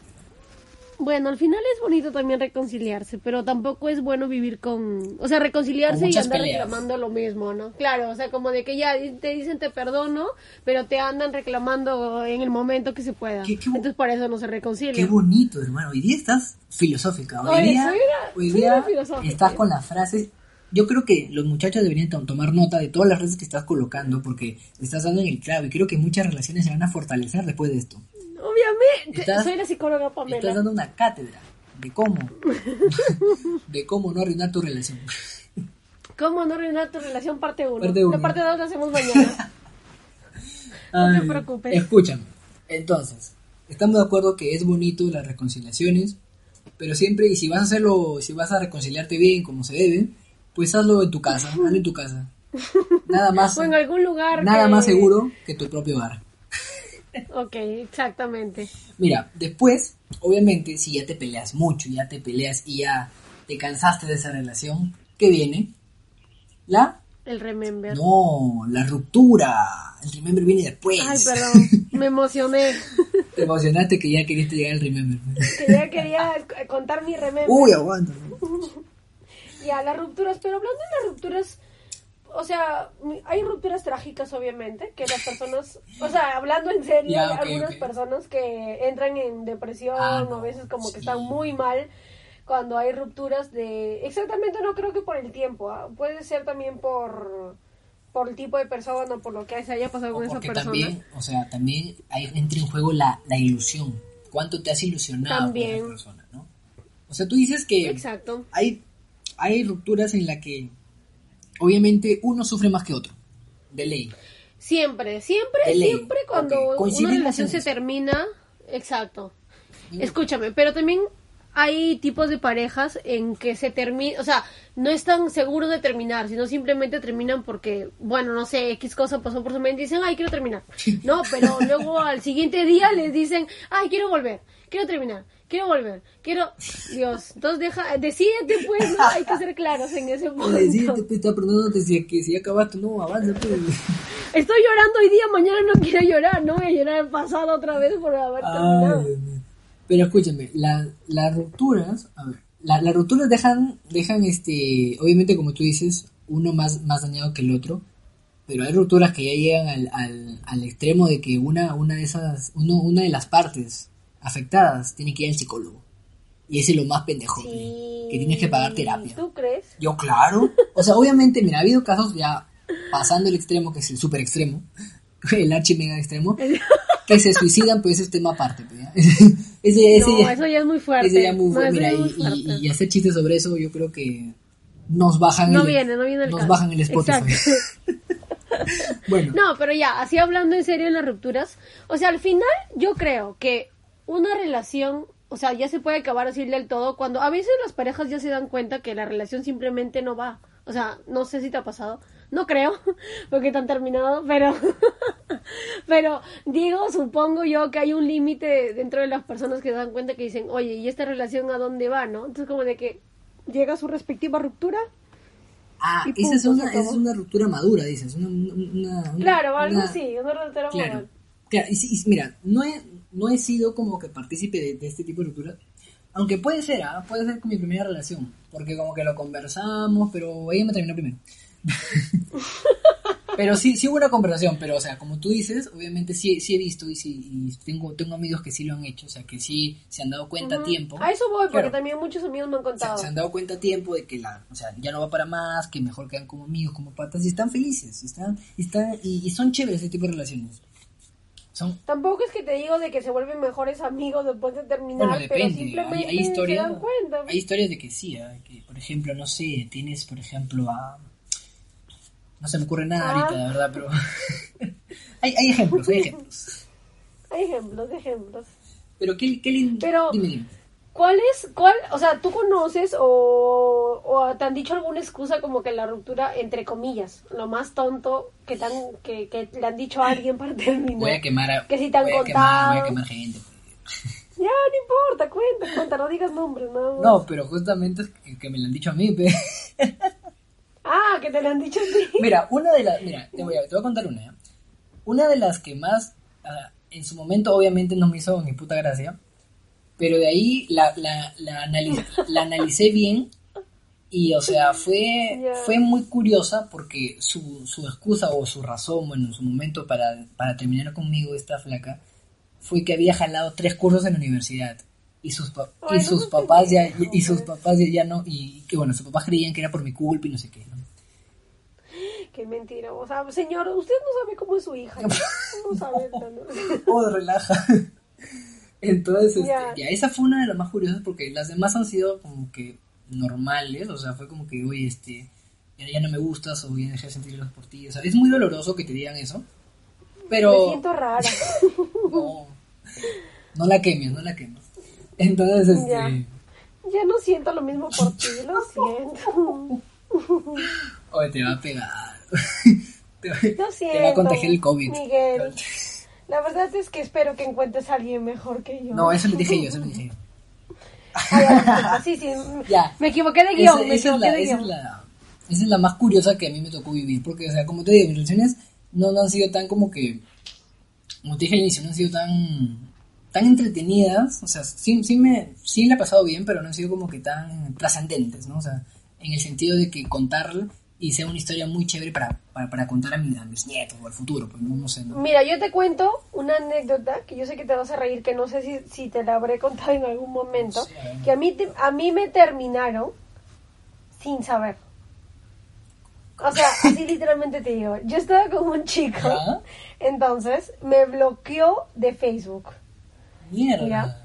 Bueno, al final es bonito también reconciliarse, pero tampoco es bueno vivir con, o sea, reconciliarse Con y andar peleas. reclamando lo mismo, ¿no? Claro, o sea, como de que ya te dicen te perdono, pero te andan reclamando en el momento que se pueda. Qué- qué Entonces por eso no se Qué reconcilian. bonito, hermano. Hoy día estás filosófica. Hoy Oye, día, una- hoy día estás con las frases. Yo creo que los muchachos deberían to- tomar nota de todas las frases que estás colocando porque te estás dando en el clavo y creo que muchas relaciones se van a fortalecer después de esto. Obviamente, Estás- soy la psicóloga Estás Pamela. dando una cátedra de cómo, de cómo no arruinar tu relación. ¿Cómo no arruinar tu relación parte 1? Parte. La parte 2 la hacemos mañana. No te preocupes. Escúchame. Entonces, estamos de acuerdo que es bonito las reconciliaciones, pero siempre, y si vas a hacerlo, si vas a reconciliarte bien como se debe, pues hazlo en tu casa, hazlo en tu casa. Nada más, o en algún lugar nada que- más seguro que tu propio hogar. Ok, exactamente. Mira, después, obviamente, si ya te peleas mucho, ya te peleas y ya te cansaste de esa relación, ¿qué viene? La El remember. no, la ruptura. El remember viene después. Ay, perdón, me emocioné. Te emocionaste que ya querías llegar al remember. que ya quería contar mi remember. Uy, aguanta. Ya, las rupturas, pero hablando de las rupturas, o sea, hay rupturas trágicas, obviamente, que las personas, o sea, hablando en serio, hay algunas personas que entran en depresión Ah, o a veces como sí. que están muy mal cuando hay rupturas de, exactamente no creo que por el tiempo, ¿ah? puede ser también por por el tipo de persona, por lo que se haya pasado O con esa persona. también, o sea, también hay, entra en juego la, la ilusión. ¿Cuánto te has ilusionado con esa persona, no? O sea, tú dices que Exacto. hay, hay rupturas en las que obviamente uno sufre más que otro. De ley. Siempre, siempre, De ley. siempre cuando una relación se termina, exacto. Mm. Escúchame, pero también hay tipos de parejas en que se termina, o sea, no están seguros de terminar, sino simplemente terminan porque, bueno, no sé, X cosa pasó por su mente y dicen, ay, quiero terminar. No, pero luego al siguiente día les dicen, ay, quiero volver, quiero terminar, quiero volver, quiero... Dios, entonces deja, decídete pues, ¿no? Hay que ser claros en ese punto. Oye, sí, te, te está preguntándote si, que si ya acabaste, no, avanza. pues. Estoy llorando hoy día, mañana no quiero llorar, no voy a llorar el pasado otra vez por haber terminado. Pero escúchame, la- las rupturas, a ver, la- las rupturas dejan, dejan este, obviamente como tú dices, uno más, más dañado que el otro, pero hay rupturas que ya llegan al, al, al extremo de que una, una de esas, uno, una de las partes afectadas tiene que ir al psicólogo. Y ese es lo más pendejo, Sí. que tienes que pagar terapia. ¿Tú crees? Yo, claro. O sea, obviamente, mira, ha habido casos ya pasando el extremo, que es el super extremo, el archi mega extremo, que se suicidan, pues ese es tema aparte. pues. Ese, ese no, ya, eso ya es muy fuerte. ese ya muy No, mira, es y, muy y- fuerte. y hacer chistes sobre eso, yo creo que nos bajan No el, viene, no viene el nos caso. bajan el Spotify. Bueno, No, pero ya, así hablando en serio en las rupturas, o sea, al final yo creo que una relación, o sea, ya se puede acabar así del todo cuando a veces las parejas ya se dan cuenta que la relación simplemente no va. O sea, no sé si te ha pasado, no creo, porque te han terminado, pero pero digo, supongo yo que hay un límite dentro de las personas que se dan cuenta que dicen, "Oye, ¿y esta relación a dónde va?", ¿no? Entonces como de que llega a su respectiva ruptura ah, esa es una, esa es una ruptura madura, dices. Una, una- una- Claro, algo así, una ruptura Claro. Y, y mira, no he, no he sido como que partícipe de, de este tipo de rupturas. Aunque puede ser, ¿ah? puede ser con mi primera relación. Porque como que lo conversamos, pero ella me terminó primero. pero sí, sí hubo una conversación, pero o sea, como tú dices, obviamente sí, sí he visto y, sí, y tengo, tengo amigos que sí lo han hecho, o sea, que sí se han dado cuenta a tiempo. A eso voy, porque Claro. también muchos amigos me han contado. se han dado cuenta a tiempo de que la, o sea, ya no va para más, que mejor quedan como amigos, como patas, y están felices, y están, están, y, y son chéveres ese tipo de relaciones. Son, Tampoco es que te digo de que se vuelven mejores amigos después de terminar, bueno, pero depende, simplemente hay, hay se dan cuenta. hay historias de que sí, ¿ah? que por ejemplo, no sé, tienes, por ejemplo, a... No se me ocurre nada Ah. ahorita, de verdad, pero... hay, hay ejemplos, hay ejemplos. Hay ejemplos, ejemplos. Pero qué, qué lindo... Pero- Dime, dime. ¿Cuál es, cuál, o sea, tú conoces o, o te han dicho alguna excusa como que la ruptura, entre comillas, lo más tonto que, te han- que, que le han dicho a alguien para terminar? Voy a quemar a... Que si te han voy a quemar, voy a contado. quemar gente. Ya, no importa, cuenta, cuenta, no digas nombres, más. No, pero justamente es que, que me lo han dicho a mí, pe. Ah, que te lo han dicho a ti. Mira, una de las... Mira, te voy a, te voy a contar una, ¿ya? Una de las que más, ah, en su momento, obviamente no me hizo ni puta gracia, pero de ahí la, la, la, analiz- la analicé bien y, o sea, fue, fue muy curiosa porque su, su excusa o su razón, bueno, en su momento para, para terminar conmigo esta flaca, fue que había jalado tres cursos en la universidad. Y sus, pa- Ay, y no sus papás ya, y sus papás ya, ya no, y que bueno, sus papás creían que era por mi culpa y no sé qué, ¿no? Qué mentira. O sea, señor, usted no sabe cómo es su hija. No sabe. no. Oh, relaja. Entonces, este, Ya. esa fue una de las más curiosas porque las demás han sido como que normales, o sea, fue como que, oye, este, ya, no me gustas o ya dejé de sentirlos por ti, o sea, es muy doloroso que te digan eso, Me pero siento rara. no, no la quemes, no la quemes. Entonces, este, Ya. Ya no siento lo mismo por ti, lo siento. oye, te va a pegar. te, va, siento. te va a contagiar el COVID. Miguel. La verdad es que espero que encuentres a alguien mejor que yo. No, eso lo dije yo, eso lo dije yo. Sí, sí. Ya. Me equivoqué de guion. Esa, me esa es la, de esa, es la, esa es la más curiosa que a mí me tocó vivir, porque, o sea, como te digo, mis relaciones no, no han sido tan como que, como te dije al inicio, no han sido tan, tan entretenidas, o sea, sí, sí me, sí la he pasado bien, pero no han sido como que tan trascendentes, ¿no? O sea, en el sentido de que contar y sea una historia muy chévere para, para, para contar a, mi- a mis nietos o al futuro, pues no, no sé, ¿no? Mira, yo te cuento una anécdota que yo sé que te vas a reír, que no sé si, si te la habré contado en algún momento, que a mí, te- a mí me terminaron sin saber. O sea, así literalmente te digo, yo estaba con un chico, entonces me bloqueó de Facebook. Mierda. Ya.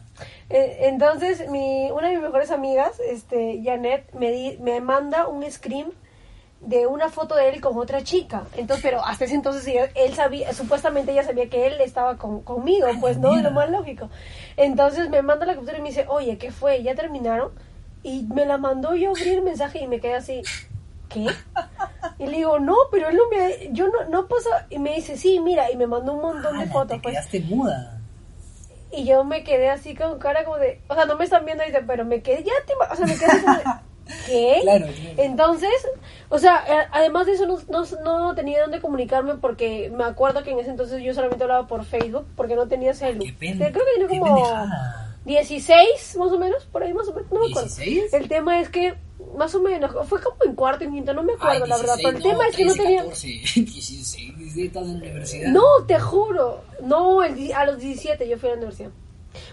Eh, Entonces, mi, una de mis mejores amigas, este, Janet, me, di- me manda un screen de una foto de él con otra chica. Entonces, pero hasta ese entonces ella- él sabía, supuestamente ella sabía que él estaba con, conmigo, pues no, mierda. lo más lógico. Entonces me manda la captura y me dice, oye, ¿qué fue? ¿Ya terminaron? Y me la mandó yo abrir el mensaje y me quedé así, ¿qué? Y le digo, no, pero él no me, yo no, no pasa, y me dice, sí, mira, y me mandó un montón de Ala, fotos, te pues. muda. Y yo me quedé así con cara como de, o sea, no me están viendo ahorita, pero me quedé, ya te, o sea, me quedé así como de, ¿qué? Claro, claro. Entonces, o sea, eh, además de eso no, no, no tenía dónde comunicarme porque me acuerdo que en ese entonces yo solamente hablaba por Facebook porque no tenía celu. Qué Creo que tenía como pendejada. 16 más o menos, por ahí más o menos, no me acuerdo. ¿16? El tema es que, más o menos, fue como en cuarto, en quinto, no me acuerdo Ay, la verdad, 16, pero el tema es que no 13, tenía... 14, 16, 17, estás en la universidad. No, te juro. No, el a los 17 yo fui a la universidad.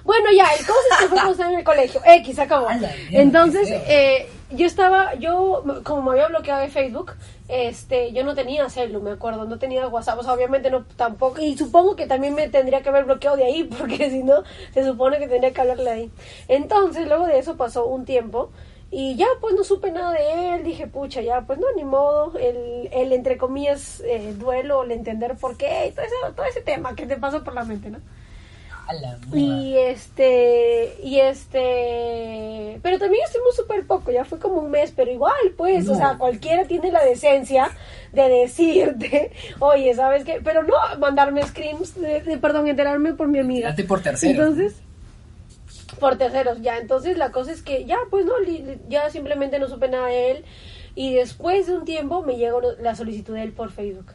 Bueno, ya, el cosa es que fue en el colegio. X, acabó. Entonces, eh, yo estaba, yo, como me había bloqueado de Facebook, este, yo no tenía celu, me acuerdo, no tenía WhatsApp, o sea, obviamente no, tampoco, y supongo que también me tendría que haber bloqueado de ahí, porque si no, se supone que tendría que hablarle ahí. Entonces, luego de eso pasó un tiempo, y ya, pues no supe nada de él, dije, pucha, ya, pues no, ni modo, el, el entre comillas, eh, duelo, el entender por qué, y todo ese, todo ese tema que te pasa por la mente, ¿no? La. Y este, y este, pero también estuvimos súper poco, ya fue como un mes, pero igual, pues, o sea, cualquiera tiene la decencia de decirte, oye, ¿sabes qué? Pero no mandarme screams, de, de- perdón, enterarme por mi amiga. Date por tercero. Entonces, por terceros, ya. Entonces la cosa es que ya, pues no, ya simplemente no supe nada de él. Y después de un tiempo me llegó la solicitud de él por Facebook.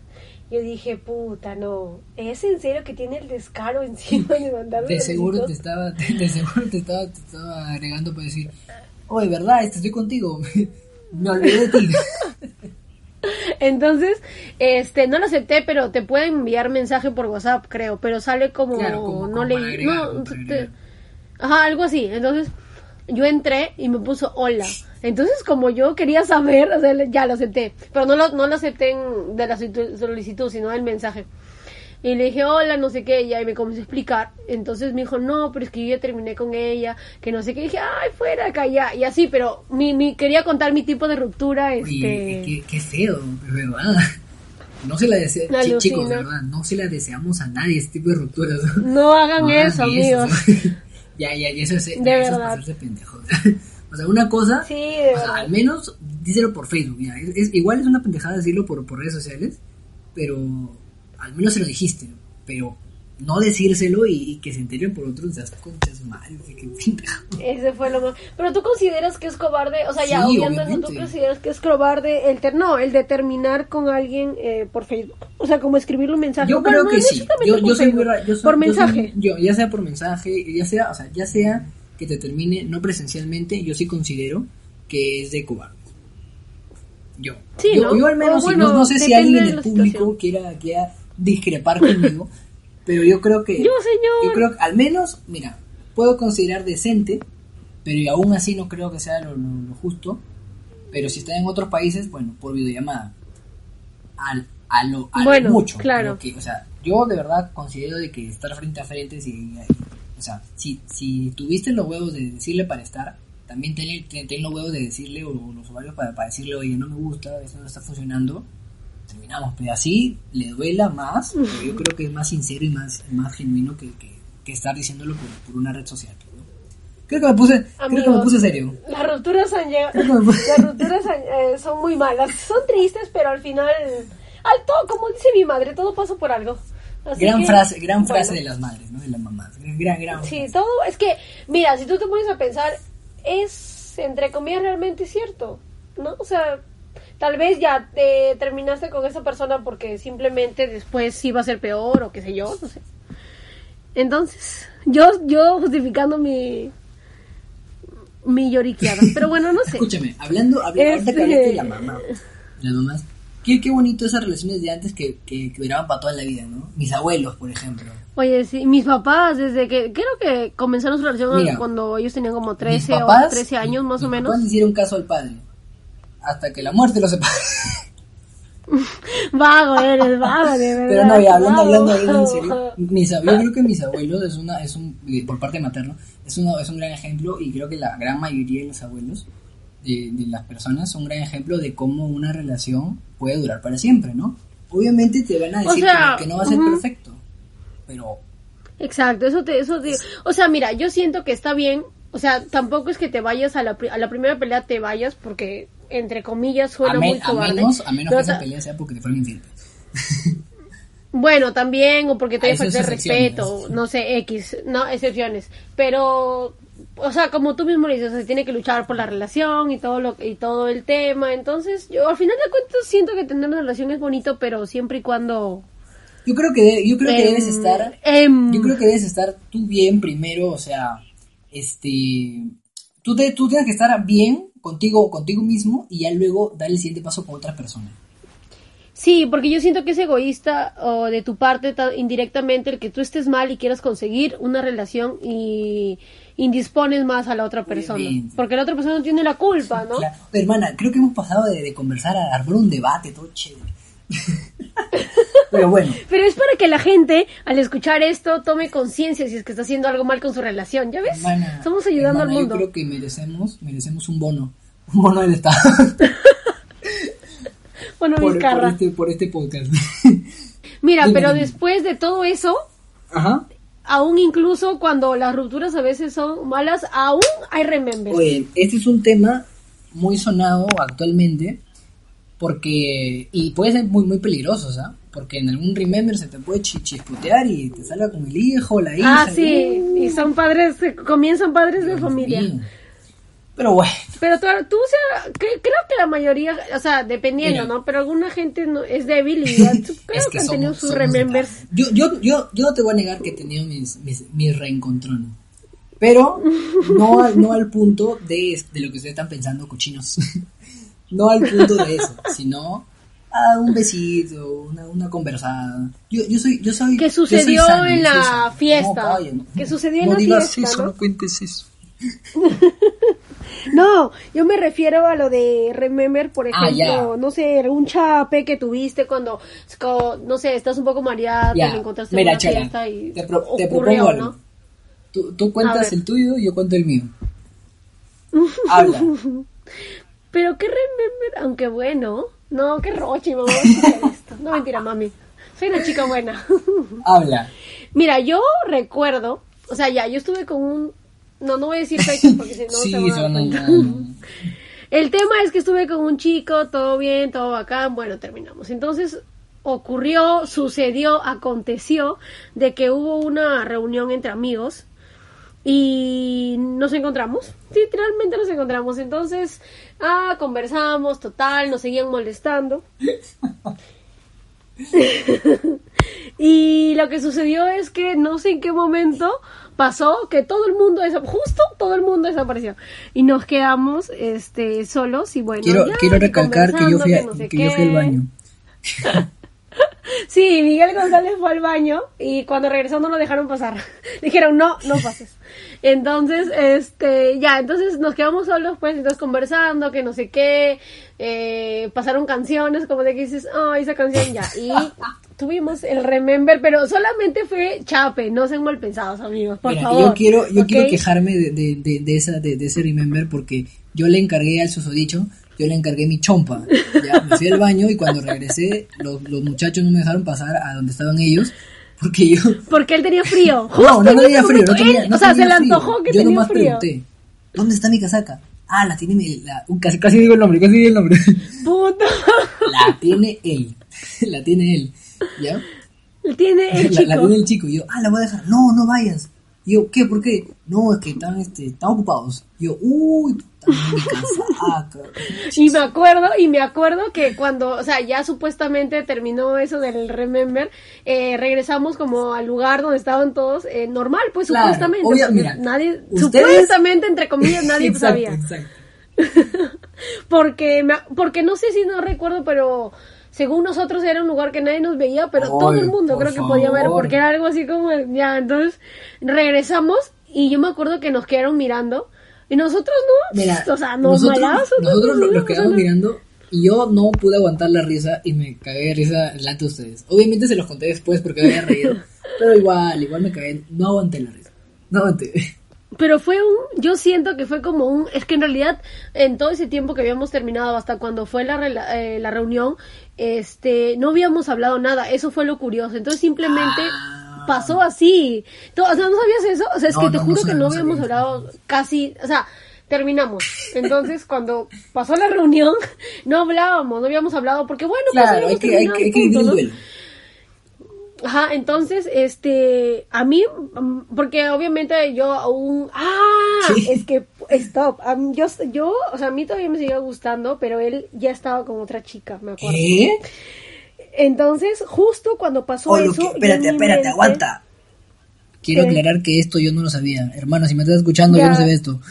Yo dije, puta, no, ¿es en serio que tiene el descaro encima de mandarme de seguro te estaba, de, de seguro te estaba, te estaba agregando para decir, oye, ¿verdad? Este, Estoy contigo. Me olvidé de ti. Entonces, este, no lo acepté, pero te pueden enviar mensaje por WhatsApp, creo, pero sale como, Claro, como- no como leí, agregar, no, te- ajá, algo así. Entonces, yo entré y me puso hola. Entonces, como yo quería saber, o sea, ya lo acepté, pero no lo, no lo acepté en- de la solicitud, sino del mensaje. Y le dije, hola, no sé qué, y ahí me comenzó a explicar. Entonces me dijo, no, pero es que yo ya terminé con ella, que no sé qué. Y dije, ay, fuera acá, ya. Y así, pero mi, mi, quería contar mi tipo de ruptura, este... Oye, qué, qué feo, verdad. No se la deseamos, Alucina. chicos, verdad, no se la deseamos a nadie este tipo de rupturas. No hagan No eso, hagan amigos. ya, ya, ya eso es, De ya eso es verdad. o sea, una cosa, Sí, de o sea, al menos díselo por Facebook. ya, es, es- igual es una pendejada decirlo por, por redes sociales, pero al menos se lo dijiste. Pero no decírselo y, y que se enteren por otros, esas conchas madre, qué pendejo. Ese fue lo más. Pero tú consideras que es cobarde, o sea, ya Sí, obviando eso, tú consideras que es cobarde el ter no, el de terminar con alguien eh, por Facebook. O sea, como escribirle un mensaje. Yo creo no que sí. Yo, soy Facebook, muy ra- yo soy- por yo soy- mensaje. yo, ya sea por mensaje, ya sea, o sea, ya sea que te termine no presencialmente, yo sí considero que es de cobarde. Yo. Sí, yo, ¿no? yo al menos, bueno, no, no sé si alguien de del público quiera, quiera discrepar conmigo, pero yo creo que... Yo, señor. Yo creo que al menos, mira, puedo considerar decente, pero aún así no creo que sea lo, lo- lo justo. Pero si está en otros países, bueno, por videollamada. Al, a lo, a lo mucho. claro. lo que- o sea, yo de verdad considero de que estar frente a frente, si, o sea, si, si tuviste los huevos de decirle para estar, también ten, ten- ten los huevos de decirle, o los ovarios para, para decirle, oye, no me gusta, esto no está funcionando, terminamos. Pero así le duela más, pero yo creo que es más sincero y más, más genuino que, que, que estar diciéndolo por, por una red social. Creo que me puse, creo que me Amigos. puse serio. Las rupturas han llegado- las rupturas han- eh, son muy malas, son tristes, pero al final, al todo, como dice mi madre, todo pasa por algo. Así Gran que, frase, gran bueno. frase de las madres, ¿no? De las mamás. Gran, gran Sí, todo, es que, mira, si tú te pones a pensar, es, entre comillas, realmente cierto, ¿no? O sea, tal vez ya te terminaste con esa persona porque simplemente después iba a ser peor o qué sé yo, no sé. Entonces, yo, yo justificando mi, mi lloriqueada, pero bueno, no sé. Escúchame, hablando, hablando Este- de la mamá, las mamás, qué, qué bonito esas relaciones de antes que, que, que duraban para toda la vida, ¿no? Mis abuelos, por ejemplo. Oye, sí, mis papás, desde que, creo que comenzaron su relación Mira, cuando ellos tenían como Mis 13 papás- o 13 años más o menos. papás hicieron caso al padre. Hasta que la muerte los separe. Vago eres, vago, de verdad. Pero no, ya hablando, hablando, hablando en serio. Mis, yo creo que mis abuelos es una, es un, por parte materna, es, uno, es un gran ejemplo y creo que la gran mayoría de los abuelos, de, de las personas, son un gran ejemplo de cómo una relación puede durar para siempre, ¿no? Obviamente te van a O decir sea, que, que no va a ser perfecto, pero Exacto, eso te, eso te- o sea, mira, yo siento que está bien, o sea, tampoco es que te vayas a la, a la primera pelea, te vayas porque, entre comillas, a, suena men- muy a cobarde. menos, a menos que o esa pelea sea porque te fueron infiel. Bueno, también, o porque te falta respeto, no sé, X, no, excepciones. Pero, o sea, como tú mismo le dices, se tiene que luchar por la relación y todo lo y todo el tema. Entonces, yo al final de cuentas siento que tener una relación es bonito, pero siempre y cuando... Yo creo que, de- yo creo que em, debes estar em, Yo creo que debes estar tú bien primero, o sea, este, tú, te, tú tienes que estar bien contigo, contigo mismo y ya luego dar el siguiente paso con otra persona. Sí, porque yo siento que es egoísta o de tu parte ta- indirectamente el que tú estés mal y quieras conseguir una relación y indispones más a la otra persona. Obviamente. Porque la otra persona no tiene la culpa, ¿no? Claro. Hermana, creo que hemos pasado de, de conversar a armar un debate, todo chévere. Pero bueno, Pero es para que la gente, al escuchar esto, tome conciencia si es que está haciendo algo mal con su relación. ¿Ya ves? hermana, Estamos ayudando hermana, al mundo. Yo creo que merecemos, merecemos un bono, un bono del Estado Bueno, por, por este, por este podcast. Mira, Dime, pero después de todo eso, Ajá. aún incluso cuando las rupturas a veces son malas, aún hay remembers. Oye, este es un tema muy sonado actualmente porque y puede ser muy muy peligroso, ¿sabes? Porque en algún remember se te puede chi- chispotear y te salga con el hijo, la hija. ah, sí, y son padres, comienzan padres de familia. Pero bueno, Pero tú, tú, o sea, que- creo que la mayoría, o sea, dependiendo, Mira. ¿no? Pero alguna gente no, es débil y ya, creo es que, que han somos, tenido sus remembers. Yo, yo, yo, yo no te voy a negar que he tenido mis, mis, mis reencontrones. Pero no, al- no al punto de, de lo que ustedes están pensando, cochinos. no al punto de eso, sino a un besito, una, una conversada. Yo, yo soy, yo soy. Soy sucedió sano, en soy la sano. fiesta. No, vaya, no. Que sucedió en No la digas fiesta, eso, ¿no? no cuentes eso. No, yo me refiero a lo de Remember, por Ah, ejemplo, ya. no sé, algún chape que tuviste cuando, co- no sé, estás un poco mareada, te encontraste mira, en una Chala, fiesta y te, pro- te ocurrió, propongo algo. ¿no? Tú, tú cuentas el tuyo y yo cuento el mío. Habla. Pero qué Remember, aunque bueno, no, qué roche, mamá. No, mentira, mami, soy una chica buena. Habla. Mira, yo recuerdo, o sea, ya, yo estuve con un, no, no voy a decir fechas porque si no sí, se van a dar. El tema es que estuve con un chico, todo bien, todo bacán, bueno, terminamos. Entonces ocurrió, sucedió, aconteció de que hubo una reunión entre amigos y nos encontramos, literalmente nos encontramos. Entonces, ah, conversamos, total, nos seguían molestando. y lo que sucedió es que no sé en qué momento pasó que todo el mundo justo todo el mundo desapareció y nos quedamos este solos y bueno Quiero, ya, quiero recalcar que yo conversando, fui, a- no sé que yo fui al baño. Sí, Miguel González fue al baño y cuando regresó no lo dejaron pasar. Dijeron, no, no pases. Entonces, este, ya, entonces nos quedamos solos, pues, entonces conversando, que no sé qué, eh, pasaron canciones, como de que dices, oh, esa canción ya. Y tuvimos el Remember, pero solamente fue chape, no sean mal pensados, amigos, por Mira, favor. yo quiero, yo quiero quejarme de, de, de, de esa, de ese remember porque yo le encargué al susodicho, yo le encargué mi chompa. Ya, me fui al baño y cuando regresé, los, los muchachos no me dejaron pasar a donde estaban ellos porque yo. Porque él tenía frío. No, no en tenía frío, no tenía, él, no o sea, se le antojó que Yo tenía nomás frío. pregunté, ¿dónde está mi casaca? Ah, la tiene mi, la, casi, casi digo el nombre, casi digo el nombre. Puta. La tiene él, la tiene él, ¿ya? Tiene el la, chico. la tiene el chico. Y yo, ah, la voy a dejar. No, no vayas. Y yo, ¿qué? ¿Por qué? No, es que están, este, están ocupados. Y yo, uy. Y me acuerdo, y me acuerdo que cuando, o sea, ya supuestamente terminó eso del Remember, eh, regresamos como al lugar donde estaban todos, eh, normal, pues Claro, supuestamente. mira, nadie, ustedes- supuestamente, entre comillas, nadie exacto, sabía. exacto. porque, me- porque no sé si no recuerdo, pero según nosotros era un lugar que nadie nos veía, pero todo el mundo creo que podía ver, porque era algo así como, ya, entonces regresamos y yo me acuerdo que nos quedaron mirando. Y nosotros no, Mira, o sea, nos nosotros, malazos, nosotros nos lo- nos miramos, quedamos mirando y yo no pude aguantar la risa y me cagué de risa delante de ustedes. Obviamente se los conté después porque había reído, pero igual, igual me cagué, no aguanté la risa. No aguanté. Pero fue un, yo siento que fue como un, es que en realidad en todo ese tiempo que habíamos terminado hasta cuando fue la, eh, la reunión, este, no habíamos hablado nada, eso fue lo curioso, entonces simplemente Ah. Pasó así, o sea, ¿no sabías eso? O sea, es No, que te no, juro que sabía, no no habíamos hablado casi, o sea, terminamos, entonces cuando pasó la reunión, no hablábamos, no habíamos hablado, porque bueno, pues Claro, hay que, hay que, hay. Ajá, entonces, este, a mí, mm, porque obviamente yo aún, ah, Sí. es que, stop, am- yo, yo, o sea, a mí todavía me seguía gustando, pero él ya estaba con otra chica, me acuerdo. ¿Qué? Entonces, justo cuando pasó Oh, eso, que- espérate, espérate, mente- aguanta. Quiero ¿Qué? aclarar que esto yo no lo sabía. Hermano, si me estás escuchando, yo no sabía esto.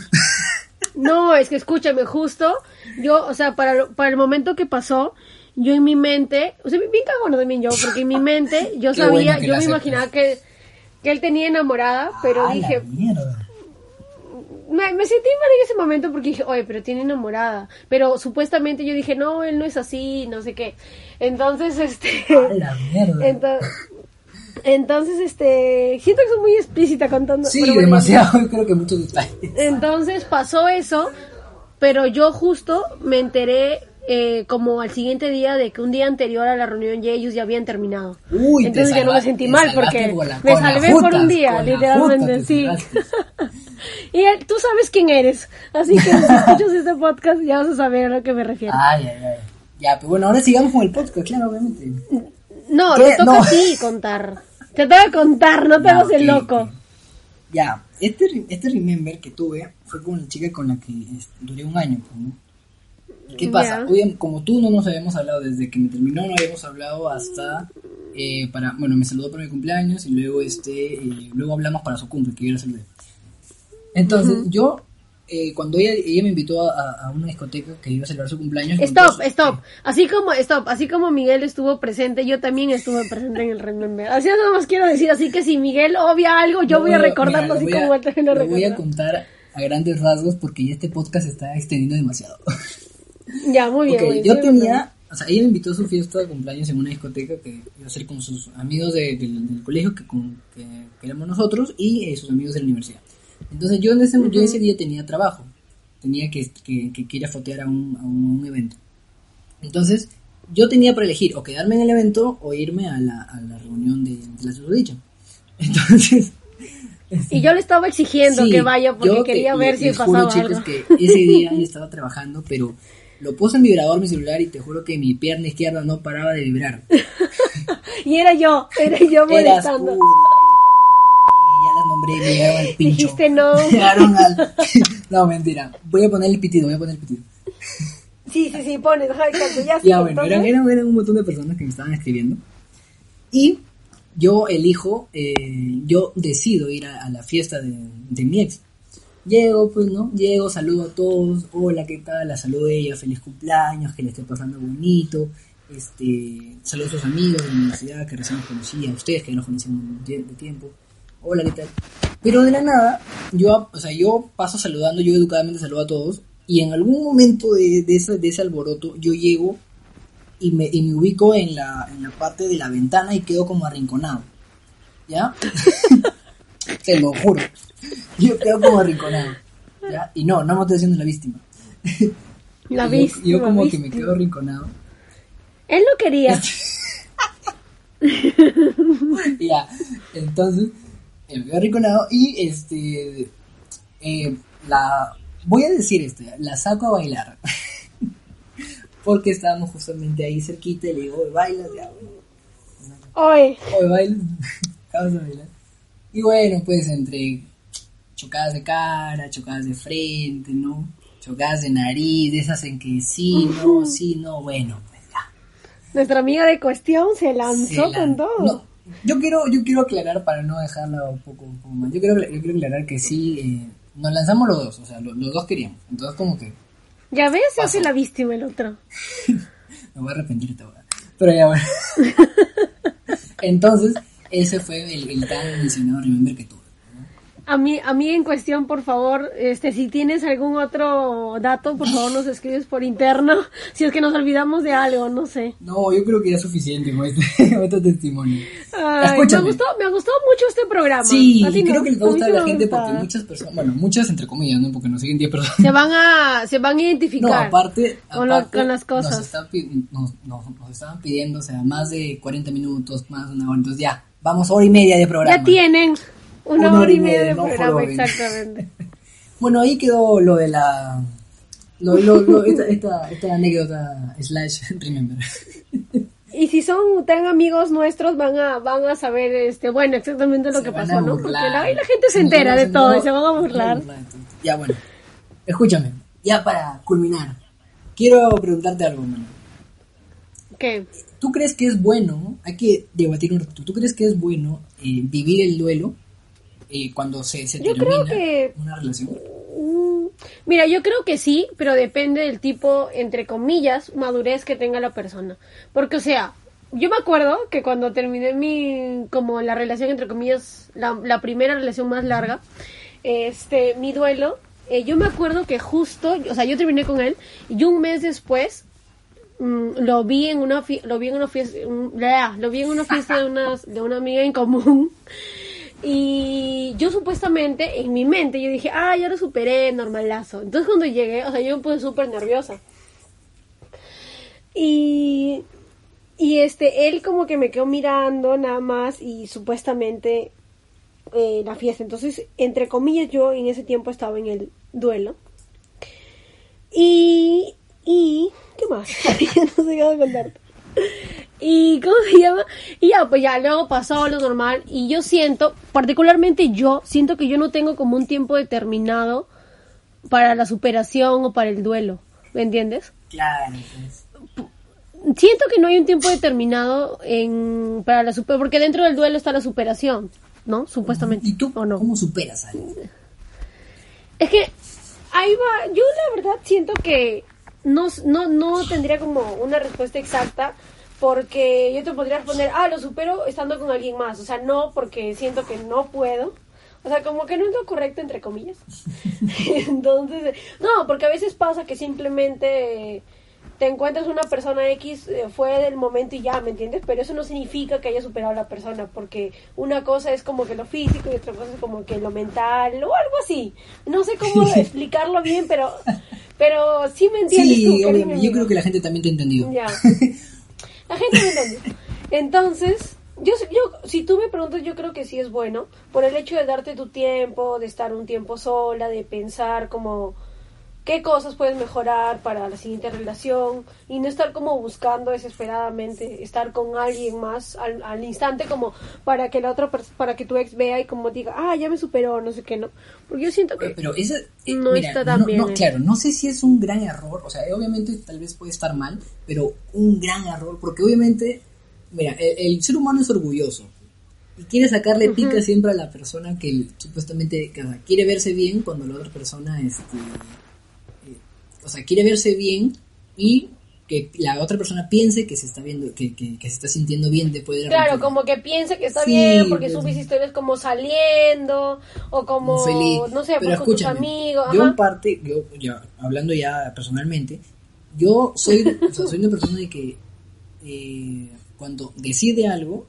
No, es que escúchame, justo, yo, o sea, para, para el momento que pasó, yo en mi mente, o sea, bien cagona también yo, porque en mi mente yo Qué sabía, bueno yo la me aceptas. imaginaba que, que él tenía enamorada, pero Ah, la dije, mierda. Me, me sentí mal en ese momento porque dije, oye, pero tiene enamorada. Pero supuestamente yo dije, no, él no es así, no sé qué. Entonces, este... A la mierda. entonces, entonces, este... Siento que soy muy explícita contando. Sí, pero bueno, demasiado, yo creo que muchos detalles. Entonces pasó eso, pero yo justo me enteré eh, como al siguiente día de que un día anterior a la reunión ya ellos ya habían terminado. Uy, Entonces ya no me sentí mal porque la- me salvé por un día, literalmente, sí. y él- tú sabes quién eres, así que si escuchas este podcast ya vas a saber a lo que me refiero. Ay, ay, ay. Ya, pero bueno, ahora sigamos con el podcast, claro, obviamente. no, ¿qué? te toca No. a ti contar. Te toca contar, no te hagas el ok, loco. Ya, este, este remember que tuve fue con la chica con la que este, duré un año. pues, ¿no? ¿Qué pasa? Ya. Obvia- como tú no nos habíamos hablado desde que me terminó, no habíamos hablado hasta eh, para, bueno, me saludó para mi cumpleaños y luego este, eh, luego hablamos para su cumple, que yo la saludé. Entonces, yo, eh, cuando ella, ella me invitó a, a una discoteca que iba a celebrar su cumpleaños. Stop, entonces, stop. Así como, stop, así como Miguel estuvo presente, yo también estuve presente en el Remember. Así nada más quiero decir, así que si Miguel obvia algo, yo No, voy a mira, recordarlo lo así voy a- como también lo lo voy a contar a grandes rasgos porque ya este podcast se está extendiendo demasiado. Ya, muy bien. Muy yo tenía, o sea, ella invitó a su fiesta de cumpleaños en una discoteca que iba a ser con sus amigos de- del, del colegio que, con, que, que éramos nosotros y eh, sus amigos de la universidad. Entonces yo, en ese, yo ese día tenía trabajo, tenía que, que, que, ir a fotear a un, a un evento. Entonces yo tenía para elegir o quedarme en el evento o irme a la, a la reunión de, de la susodicha. Entonces... Y yo le estaba exigiendo Sí, que vaya porque quería ver si les pasaba juro, chicos, algo. que ese día yo estaba trabajando, pero lo puse en vibrador mi celular y te juro que mi pierna izquierda no paraba de vibrar. Y era yo, era yo molestando. ya las nombré, me llegaron al pincho. Dijiste no. Me llegaron al... No, mentira. Voy a poner el pitido, voy a poner el pitido. Sí, sí, sí, pones, ya Ya, bueno, eran, eran, eran un montón de personas que me estaban escribiendo. Y yo elijo, eh, yo decido ir a, a la fiesta de, de mi ex. Llego, pues, ¿no? Llego, saludo a todos. Hola, ¿qué tal? La saludo a ella, feliz cumpleaños, que le esté pasando bonito. Este, saludo a sus amigos de la universidad que recién los conocía, a ustedes que no conocían de, de tiempo. Hola, ¿qué tal? Pero de la nada, yo, o sea, yo paso saludando, yo educadamente saludo a todos. Y en algún momento de, de, ese, de ese alboroto, yo llego y me, y me ubico en la, en la parte de la ventana y quedo como arrinconado. ¿Ya? Se lo juro. Yo quedo como arrinconado. ¿Ya? Y no, no me estoy haciendo la víctima. La Yo- viste. Yo, como que me quedo arrinconado. Él no quería. ya, entonces eh, me quedo arrinconado y este. eh, la. Voy a decir esto, ya, la saco a bailar. Porque estábamos justamente ahí cerquita y le digo, "Oye, bailas ya. Oye, Hoy bailas, vamos a bailar. Y bueno, pues entre chocadas de cara, chocadas de frente, ¿no? Chocadas de nariz, de esas en que sí, no, sí, no, bueno, pues ya. nuestra amiga de cuestión se lanzó Se con todo. No, yo quiero, yo quiero aclarar para no dejarla un poco, un poco mal. Yo quiero, yo quiero aclarar que sí, eh, nos lanzamos los dos, o sea, lo- los, dos queríamos. Entonces como que Ya ves, se hace la víctima el otro. me voy a arrepentir esta hora. Pero ya bueno. Entonces, ese fue el, el tan mencionado Remember que tuve. A mí, a mí en cuestión, por favor, este, si tienes algún otro dato, por favor nos escribes por interno. Si es que nos olvidamos de algo, no sé. No, yo creo que ya es suficiente con este, este testimonio. Ay, me gustó, me gustó mucho este programa. Sí, A ti y no, creo que les va a gustar a la gente gustaba. porque muchas personas, bueno, muchas entre comillas, ¿no? Porque nos siguen 10 personas. se van a, se van a No, identificar. aparte, con, lo- aparte, con las cosas. Nos, están pi- nos, nos- nos estaban pidiendo, o sea, más de 40 minutos, más de una hora. Entonces ya, vamos hora y media de programa. Ya tienen una, hora y media de programa, exactamente. Bueno, ahí quedó lo de la... Lo, lo- lo- esta, esta, esta anécdota slash remember. Y si son tan amigos nuestros, van a, van a saber, este, bueno, exactamente lo Se que pasó, ¿no? Porque la, ahí la gente se entera de todo y se van a burlar. Ya, bueno. Escúchame, ya para culminar. Quiero preguntarte algo, mano. ¿Qué? ¿Tú crees que es bueno, hay que debatir un rato, ¿tú crees que es bueno eh, vivir el duelo eh, cuando se, se Yo termina creo que- una relación? Mm, Mira, yo creo que sí, pero depende del tipo, entre comillas, madurez que tenga la persona. Porque, o sea, yo me acuerdo que cuando terminé mi, como la relación, entre comillas, la, la primera relación más larga, este, mi duelo, eh, yo me acuerdo que justo, o sea, yo terminé con él y un mes después mm, lo vi en una lo vi en una fiesta un- bla, lo vi en una fiesta de una, de una amiga en común y yo supuestamente en mi mente yo dije ah ya lo superé normalazo entonces cuando llegué o sea yo me puse súper nerviosa. Y y este él como que me quedó mirando nada más y supuestamente eh, la fiesta. Entonces entre comillas yo en ese tiempo estaba en el duelo. Y y qué más no sé qué contarte y cómo se llama y ya pues ya luego pasó lo normal y yo siento particularmente yo siento que yo no tengo como un tiempo determinado para la superación o para el duelo ¿me entiendes? Claro, pues. siento que no hay un tiempo determinado en para la super porque dentro del duelo está la superación ¿no? supuestamente ¿Y tú o no cómo superas algo? es que ahí va, yo la verdad siento que no, no, no tendría como una respuesta exacta porque yo te podría responder, ah, lo supero estando con alguien más. O sea, no, porque siento que no puedo. O sea, como que no es lo correcto, entre comillas. Entonces, no, porque a veces pasa que simplemente te encuentras una persona X, eh, fue del momento y ya, ¿me entiendes? Pero eso no significa que haya superado a la persona, porque una cosa es como que lo físico y otra cosa es como que lo mental o algo así. No sé cómo explicarlo bien, pero pero sí me entiendes. Sí, tú, querido Yo creo que la gente también te ha entendido. Ya. La gente me entendió. Entonces, yo, yo, si tú me preguntas, yo creo que sí es bueno, por el hecho de darte tu tiempo, de estar un tiempo sola, de pensar como qué cosas puedes mejorar para la siguiente relación y no estar como buscando desesperadamente estar con alguien más al, al instante como para que la otra para que tu ex vea y como diga ah ya me superó no sé qué no porque yo siento que Pero eh, No mira, está tan no, bien, no, claro, no sé si es un gran error, o sea, obviamente tal vez puede estar mal, pero un gran error, porque obviamente, mira, el, el ser humano es orgulloso y quiere sacarle pica siempre a la persona que supuestamente que, o sea, quiere verse bien cuando la otra persona, este, o sea, quiere verse bien y que la otra persona piense que se está viendo, que, que, que se está sintiendo bien después de la Claro, como que piensa que está Sí, bien porque pues, subes historias como saliendo o como, feliz. no sé, Pero pues, con tus amigos. Yo ajá. en parte, yo, ya, hablando ya personalmente, yo soy, o sea, soy una persona de que eh, cuando decide algo,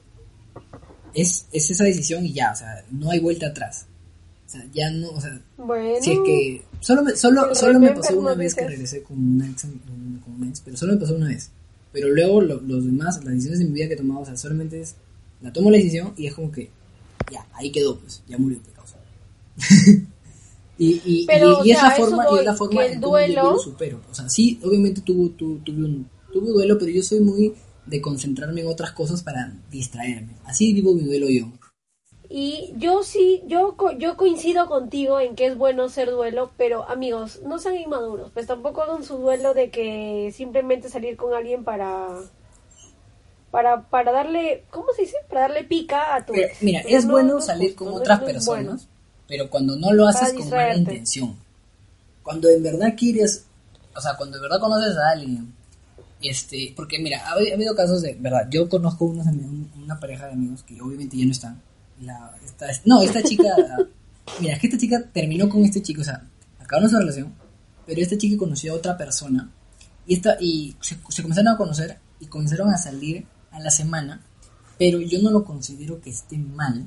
es, es esa decisión y ya, o sea, no hay vuelta atrás. O sea, ya no, o sea, Bueno, si es que solo me, solo, solo me pasó una vez que regresé con una ex, con una ex, pero solo me pasó una vez. Pero luego lo- los demás, las decisiones de mi vida que he tomado, o sea, solamente es, la tomo la decisión y es como que, ya, ahí quedó, pues, ya murió por causa. y, y, Pero, y, y o es sea, la forma, y es la forma en cómo yo- duelo- lo supero. O sea, sí, obviamente tuvo, tu, tuve un, tuve duelo, pero yo soy muy de concentrarme en otras cosas para distraerme. Así vivo mi duelo yo. Y yo sí, yo, yo coincido contigo en que es bueno hacer duelo, pero amigos, no sean inmaduros, pues tampoco hagan su duelo de que simplemente salir con alguien para para para darle, ¿cómo se dice? Para darle pica a tu Pero, mira, es no- bueno no salir con no otras personas, bueno. pero cuando no lo haces con mala intención. Cuando en verdad quieres, o sea, cuando de verdad conoces a alguien, este, porque mira, ha, habi- ha habido casos de, verdad, yo conozco unos, una pareja de amigos que obviamente ya no están. La, esta, no, esta chica, mira, es que esta chica terminó con este chico, o sea, acabaron su relación, pero esta chica conoció a otra persona y esta y se, se comenzaron a conocer y comenzaron a salir a la semana, pero yo no lo considero que esté mal,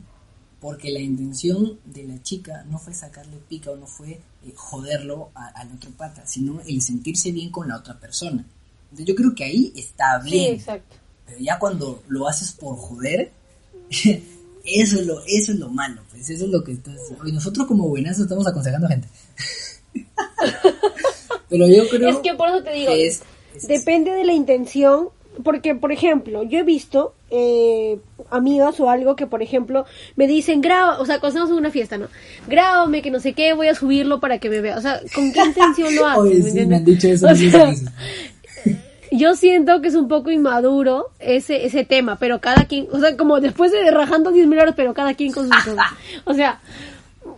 porque la intención de la chica no fue sacarle pica o no fue eh, joderlo al otro pata, sino el sentirse bien con la otra persona. Entonces yo creo que ahí está Sí, bien, exacto. pero ya cuando lo haces por joder, eso es lo, eso es lo malo, pues eso es lo que estás... Y nosotros como buenas estamos aconsejando a gente. pero yo creo Es que por eso te digo, que es- es- depende de la intención, porque por ejemplo, yo he visto eh, amigas o algo que por ejemplo me dicen, graba, o sea, cuando estamos en una fiesta, ¿no? Grábame, que no sé qué, voy a subirlo para que me vea. O sea, ¿con qué intención lo? Oye, ¿me sí, me han dicho eso. O sea. Yo siento que es un poco inmaduro ese ese tema, pero cada quien, o sea, como después de rajando 10 mil horas, pero cada quien con sus cosas. O sea,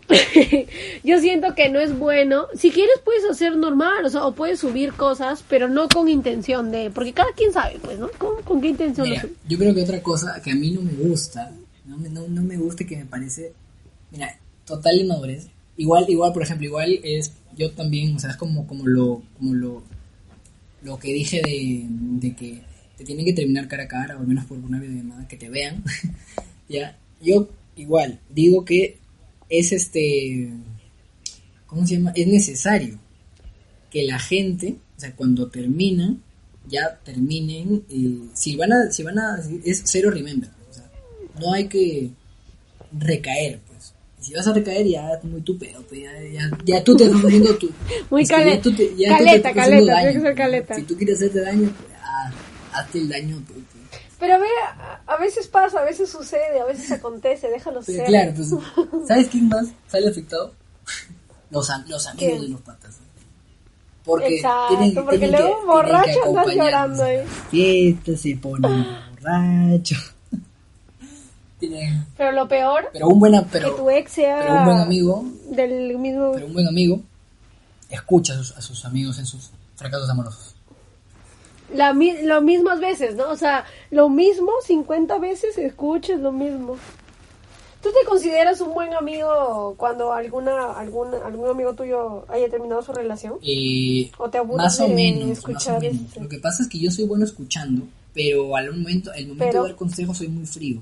yo siento que no es bueno. Si quieres puedes hacer normal, o sea, o puedes subir cosas, pero no con intención de, porque cada quien sabe, pues, ¿no? ¿Con, con qué intención Mira, yo creo que otra cosa que a mí no me gusta, no me, no, no me gusta y que me parece, mira, total inmadurez. Igual, igual, por ejemplo, igual es, yo también, o sea, es como, como lo, como lo, lo que dije de, que te tienen que terminar cara a cara, o al menos por una videollamada, que te vean, ya, yo igual, digo que es este, ¿cómo se llama? Es necesario que la gente, o sea, cuando terminan, ya terminen, eh, si van a, si van a, es cero remember, o sea, no hay que recaer. Y si vas a recaer ya es muy tu pedo, pues, ya, ya, ya tú te estás haciendo tu... Muy es que cale- ya tú te- ya tú te caleta, caleta, tiene que daño, ser pues. caleta. Si tú quieres hacerte daño, pues, ah, hazte el daño tú, pues. Pero a ver, a, veces pasa, a veces sucede, a veces acontece, déjalo Pero ser. claro, pues, ¿sabes quién más sale afectado? Los, los amigos ¿Quién? de los patas. Porque Exacto, tienen, porque tienen luego que, un borracho andas llorando ahí. las fiestas, se ponen borrachos. Pero lo peor, pero un buen a- que pero, tu ex sea pero un buen amigo, del mismo... pero un buen amigo escucha a sus, a sus amigos en sus fracasos amorosos. La, lo mismas veces, ¿no? O sea, lo mismo 50 veces escuches lo mismo. ¿Tú te consideras un buen amigo cuando alguna, algún, algún amigo tuyo haya terminado su relación? Eh, ¿O te aburres más o de menos, más escuchar o menos. este? Lo que pasa es que yo soy bueno escuchando, pero al momento, el momento Pero- de dar consejos soy muy frío.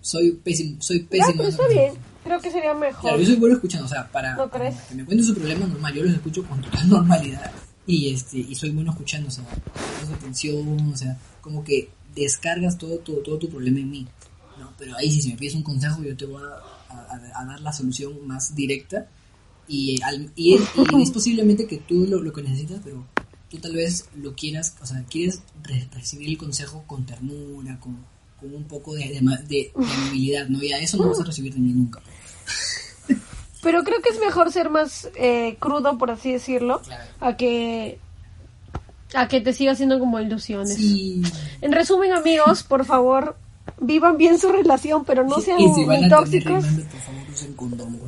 Soy pésimo, soy Ya, pésimo. pero dando está bien. Creo que sería mejor. Claro, yo soy bueno escuchando, o sea, para ¿No crees? que me cuenten su problema normal, yo los escucho con total normalidad y este y soy bueno escuchando, o sea, presto atención, o sea, como que descargas todo tu, todo tu problema en mí, ¿no? Pero ahí sí, si me pides un consejo, yo te voy a, a- a dar la solución más directa y, al- y, es, y es posiblemente que tú lo, lo que necesitas, pero tú tal vez lo quieras, o sea, quieres re- recibir el consejo con ternura, con, con un poco de, de, de- de amabilidad, ¿no? Y a eso no vas a recibir de mí nunca. Pero creo que es mejor ser más eh, crudo, por así decirlo, Claro. a que a que te siga haciendo como ilusiones. Sí. En resumen, amigos, por favor, vivan bien su relación, pero no sean y si van a tóxicos. por favor usen condón.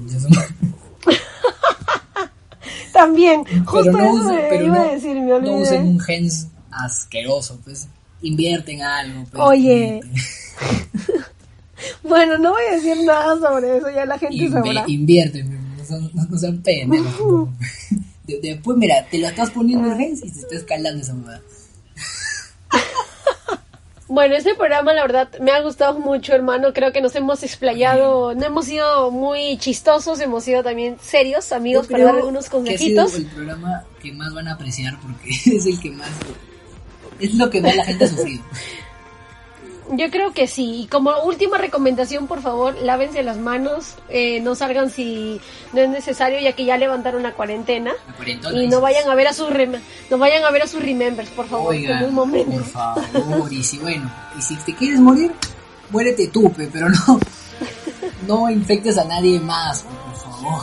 También, justo Pero no eso usen, me pero iba no, a decir, me no olvidé. usen un gens asqueroso, pues. Invierten algo. Pues, Oye. Bueno, no voy a decir nada sobre eso, ya la gente Inve- sabrá. invierten, no sean, no, no sean tampoco. De- después, mira, te lo estás poniendo en gens y te está escalando esa mamada. Bueno, este programa la verdad me ha gustado mucho, hermano. Creo que nos hemos explayado, no hemos sido muy chistosos, hemos sido también serios, amigos, para dar algunos que ha sido consejitos. el programa que más van a apreciar porque es el que más. Es lo que más la gente ha sufrido. Yo creo que sí. Y como última recomendación, por favor, lávense las manos, eh, no salgan si no es necesario, ya que ya levantaron la cuarentena. La. Y no vayan a ver a sus rem- no vayan a ver a sus remembers, por favor, Oiga, en un momento. por favor, y si bueno, y si te quieres morir, muérete tú, pe, pero no, no infectes a nadie más, por favor.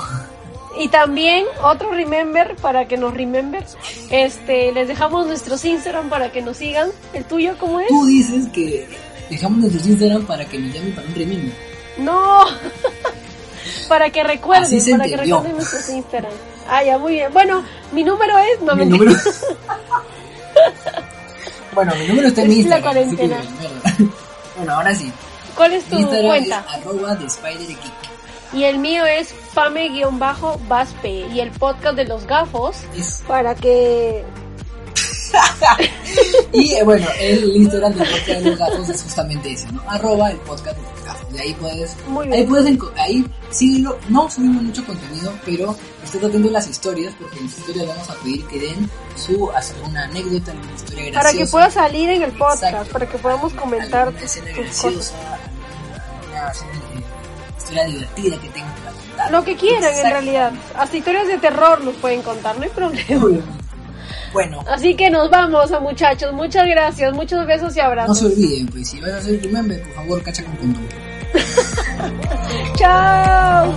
Y también otro remember para que nos remember. Este, les dejamos nuestros Instagram para que nos sigan. ¿El tuyo cómo es? Tú dices que dejamos nuestros Instagram para que nos llamen para un remember. No. para que recuerden, para que recuerden nuestros Instagram. Ah, ya, muy bien. Bueno, mi número es no Mi mentira. número... bueno, mi número está en Es la Instagram. que, cuarentena. bueno, ahora sí. ¿Cuál es tu Instagram cuenta? es arroba de Spider Geek. Y el mío es fame-baspe y el podcast de los gafos para que Y eh, bueno, el Instagram del podcast de los gatos es justamente ese, ¿no? Arroba el podcast de los gatos. De ahí puedes, Muy ahí puedes, ahí síguelo. No subimos mucho contenido, pero estés atento a las historias, porque en las historias vamos a pedir que den su, hacer una anécdota, alguna historia graciosa. para que pueda salir en el podcast, Exacto. para que podamos comentar alguna escena graciosa, alguna, alguna divertida que tengas para contar. Lo que quieran en realidad. Hasta historias de terror nos pueden contar, no hay problema. Bueno. Así que nos vamos, muchachos. Muchas gracias, muchos besos y abrazos. No se olviden, pues si vas a hacer remember, por favor, cacha con condón. Chao.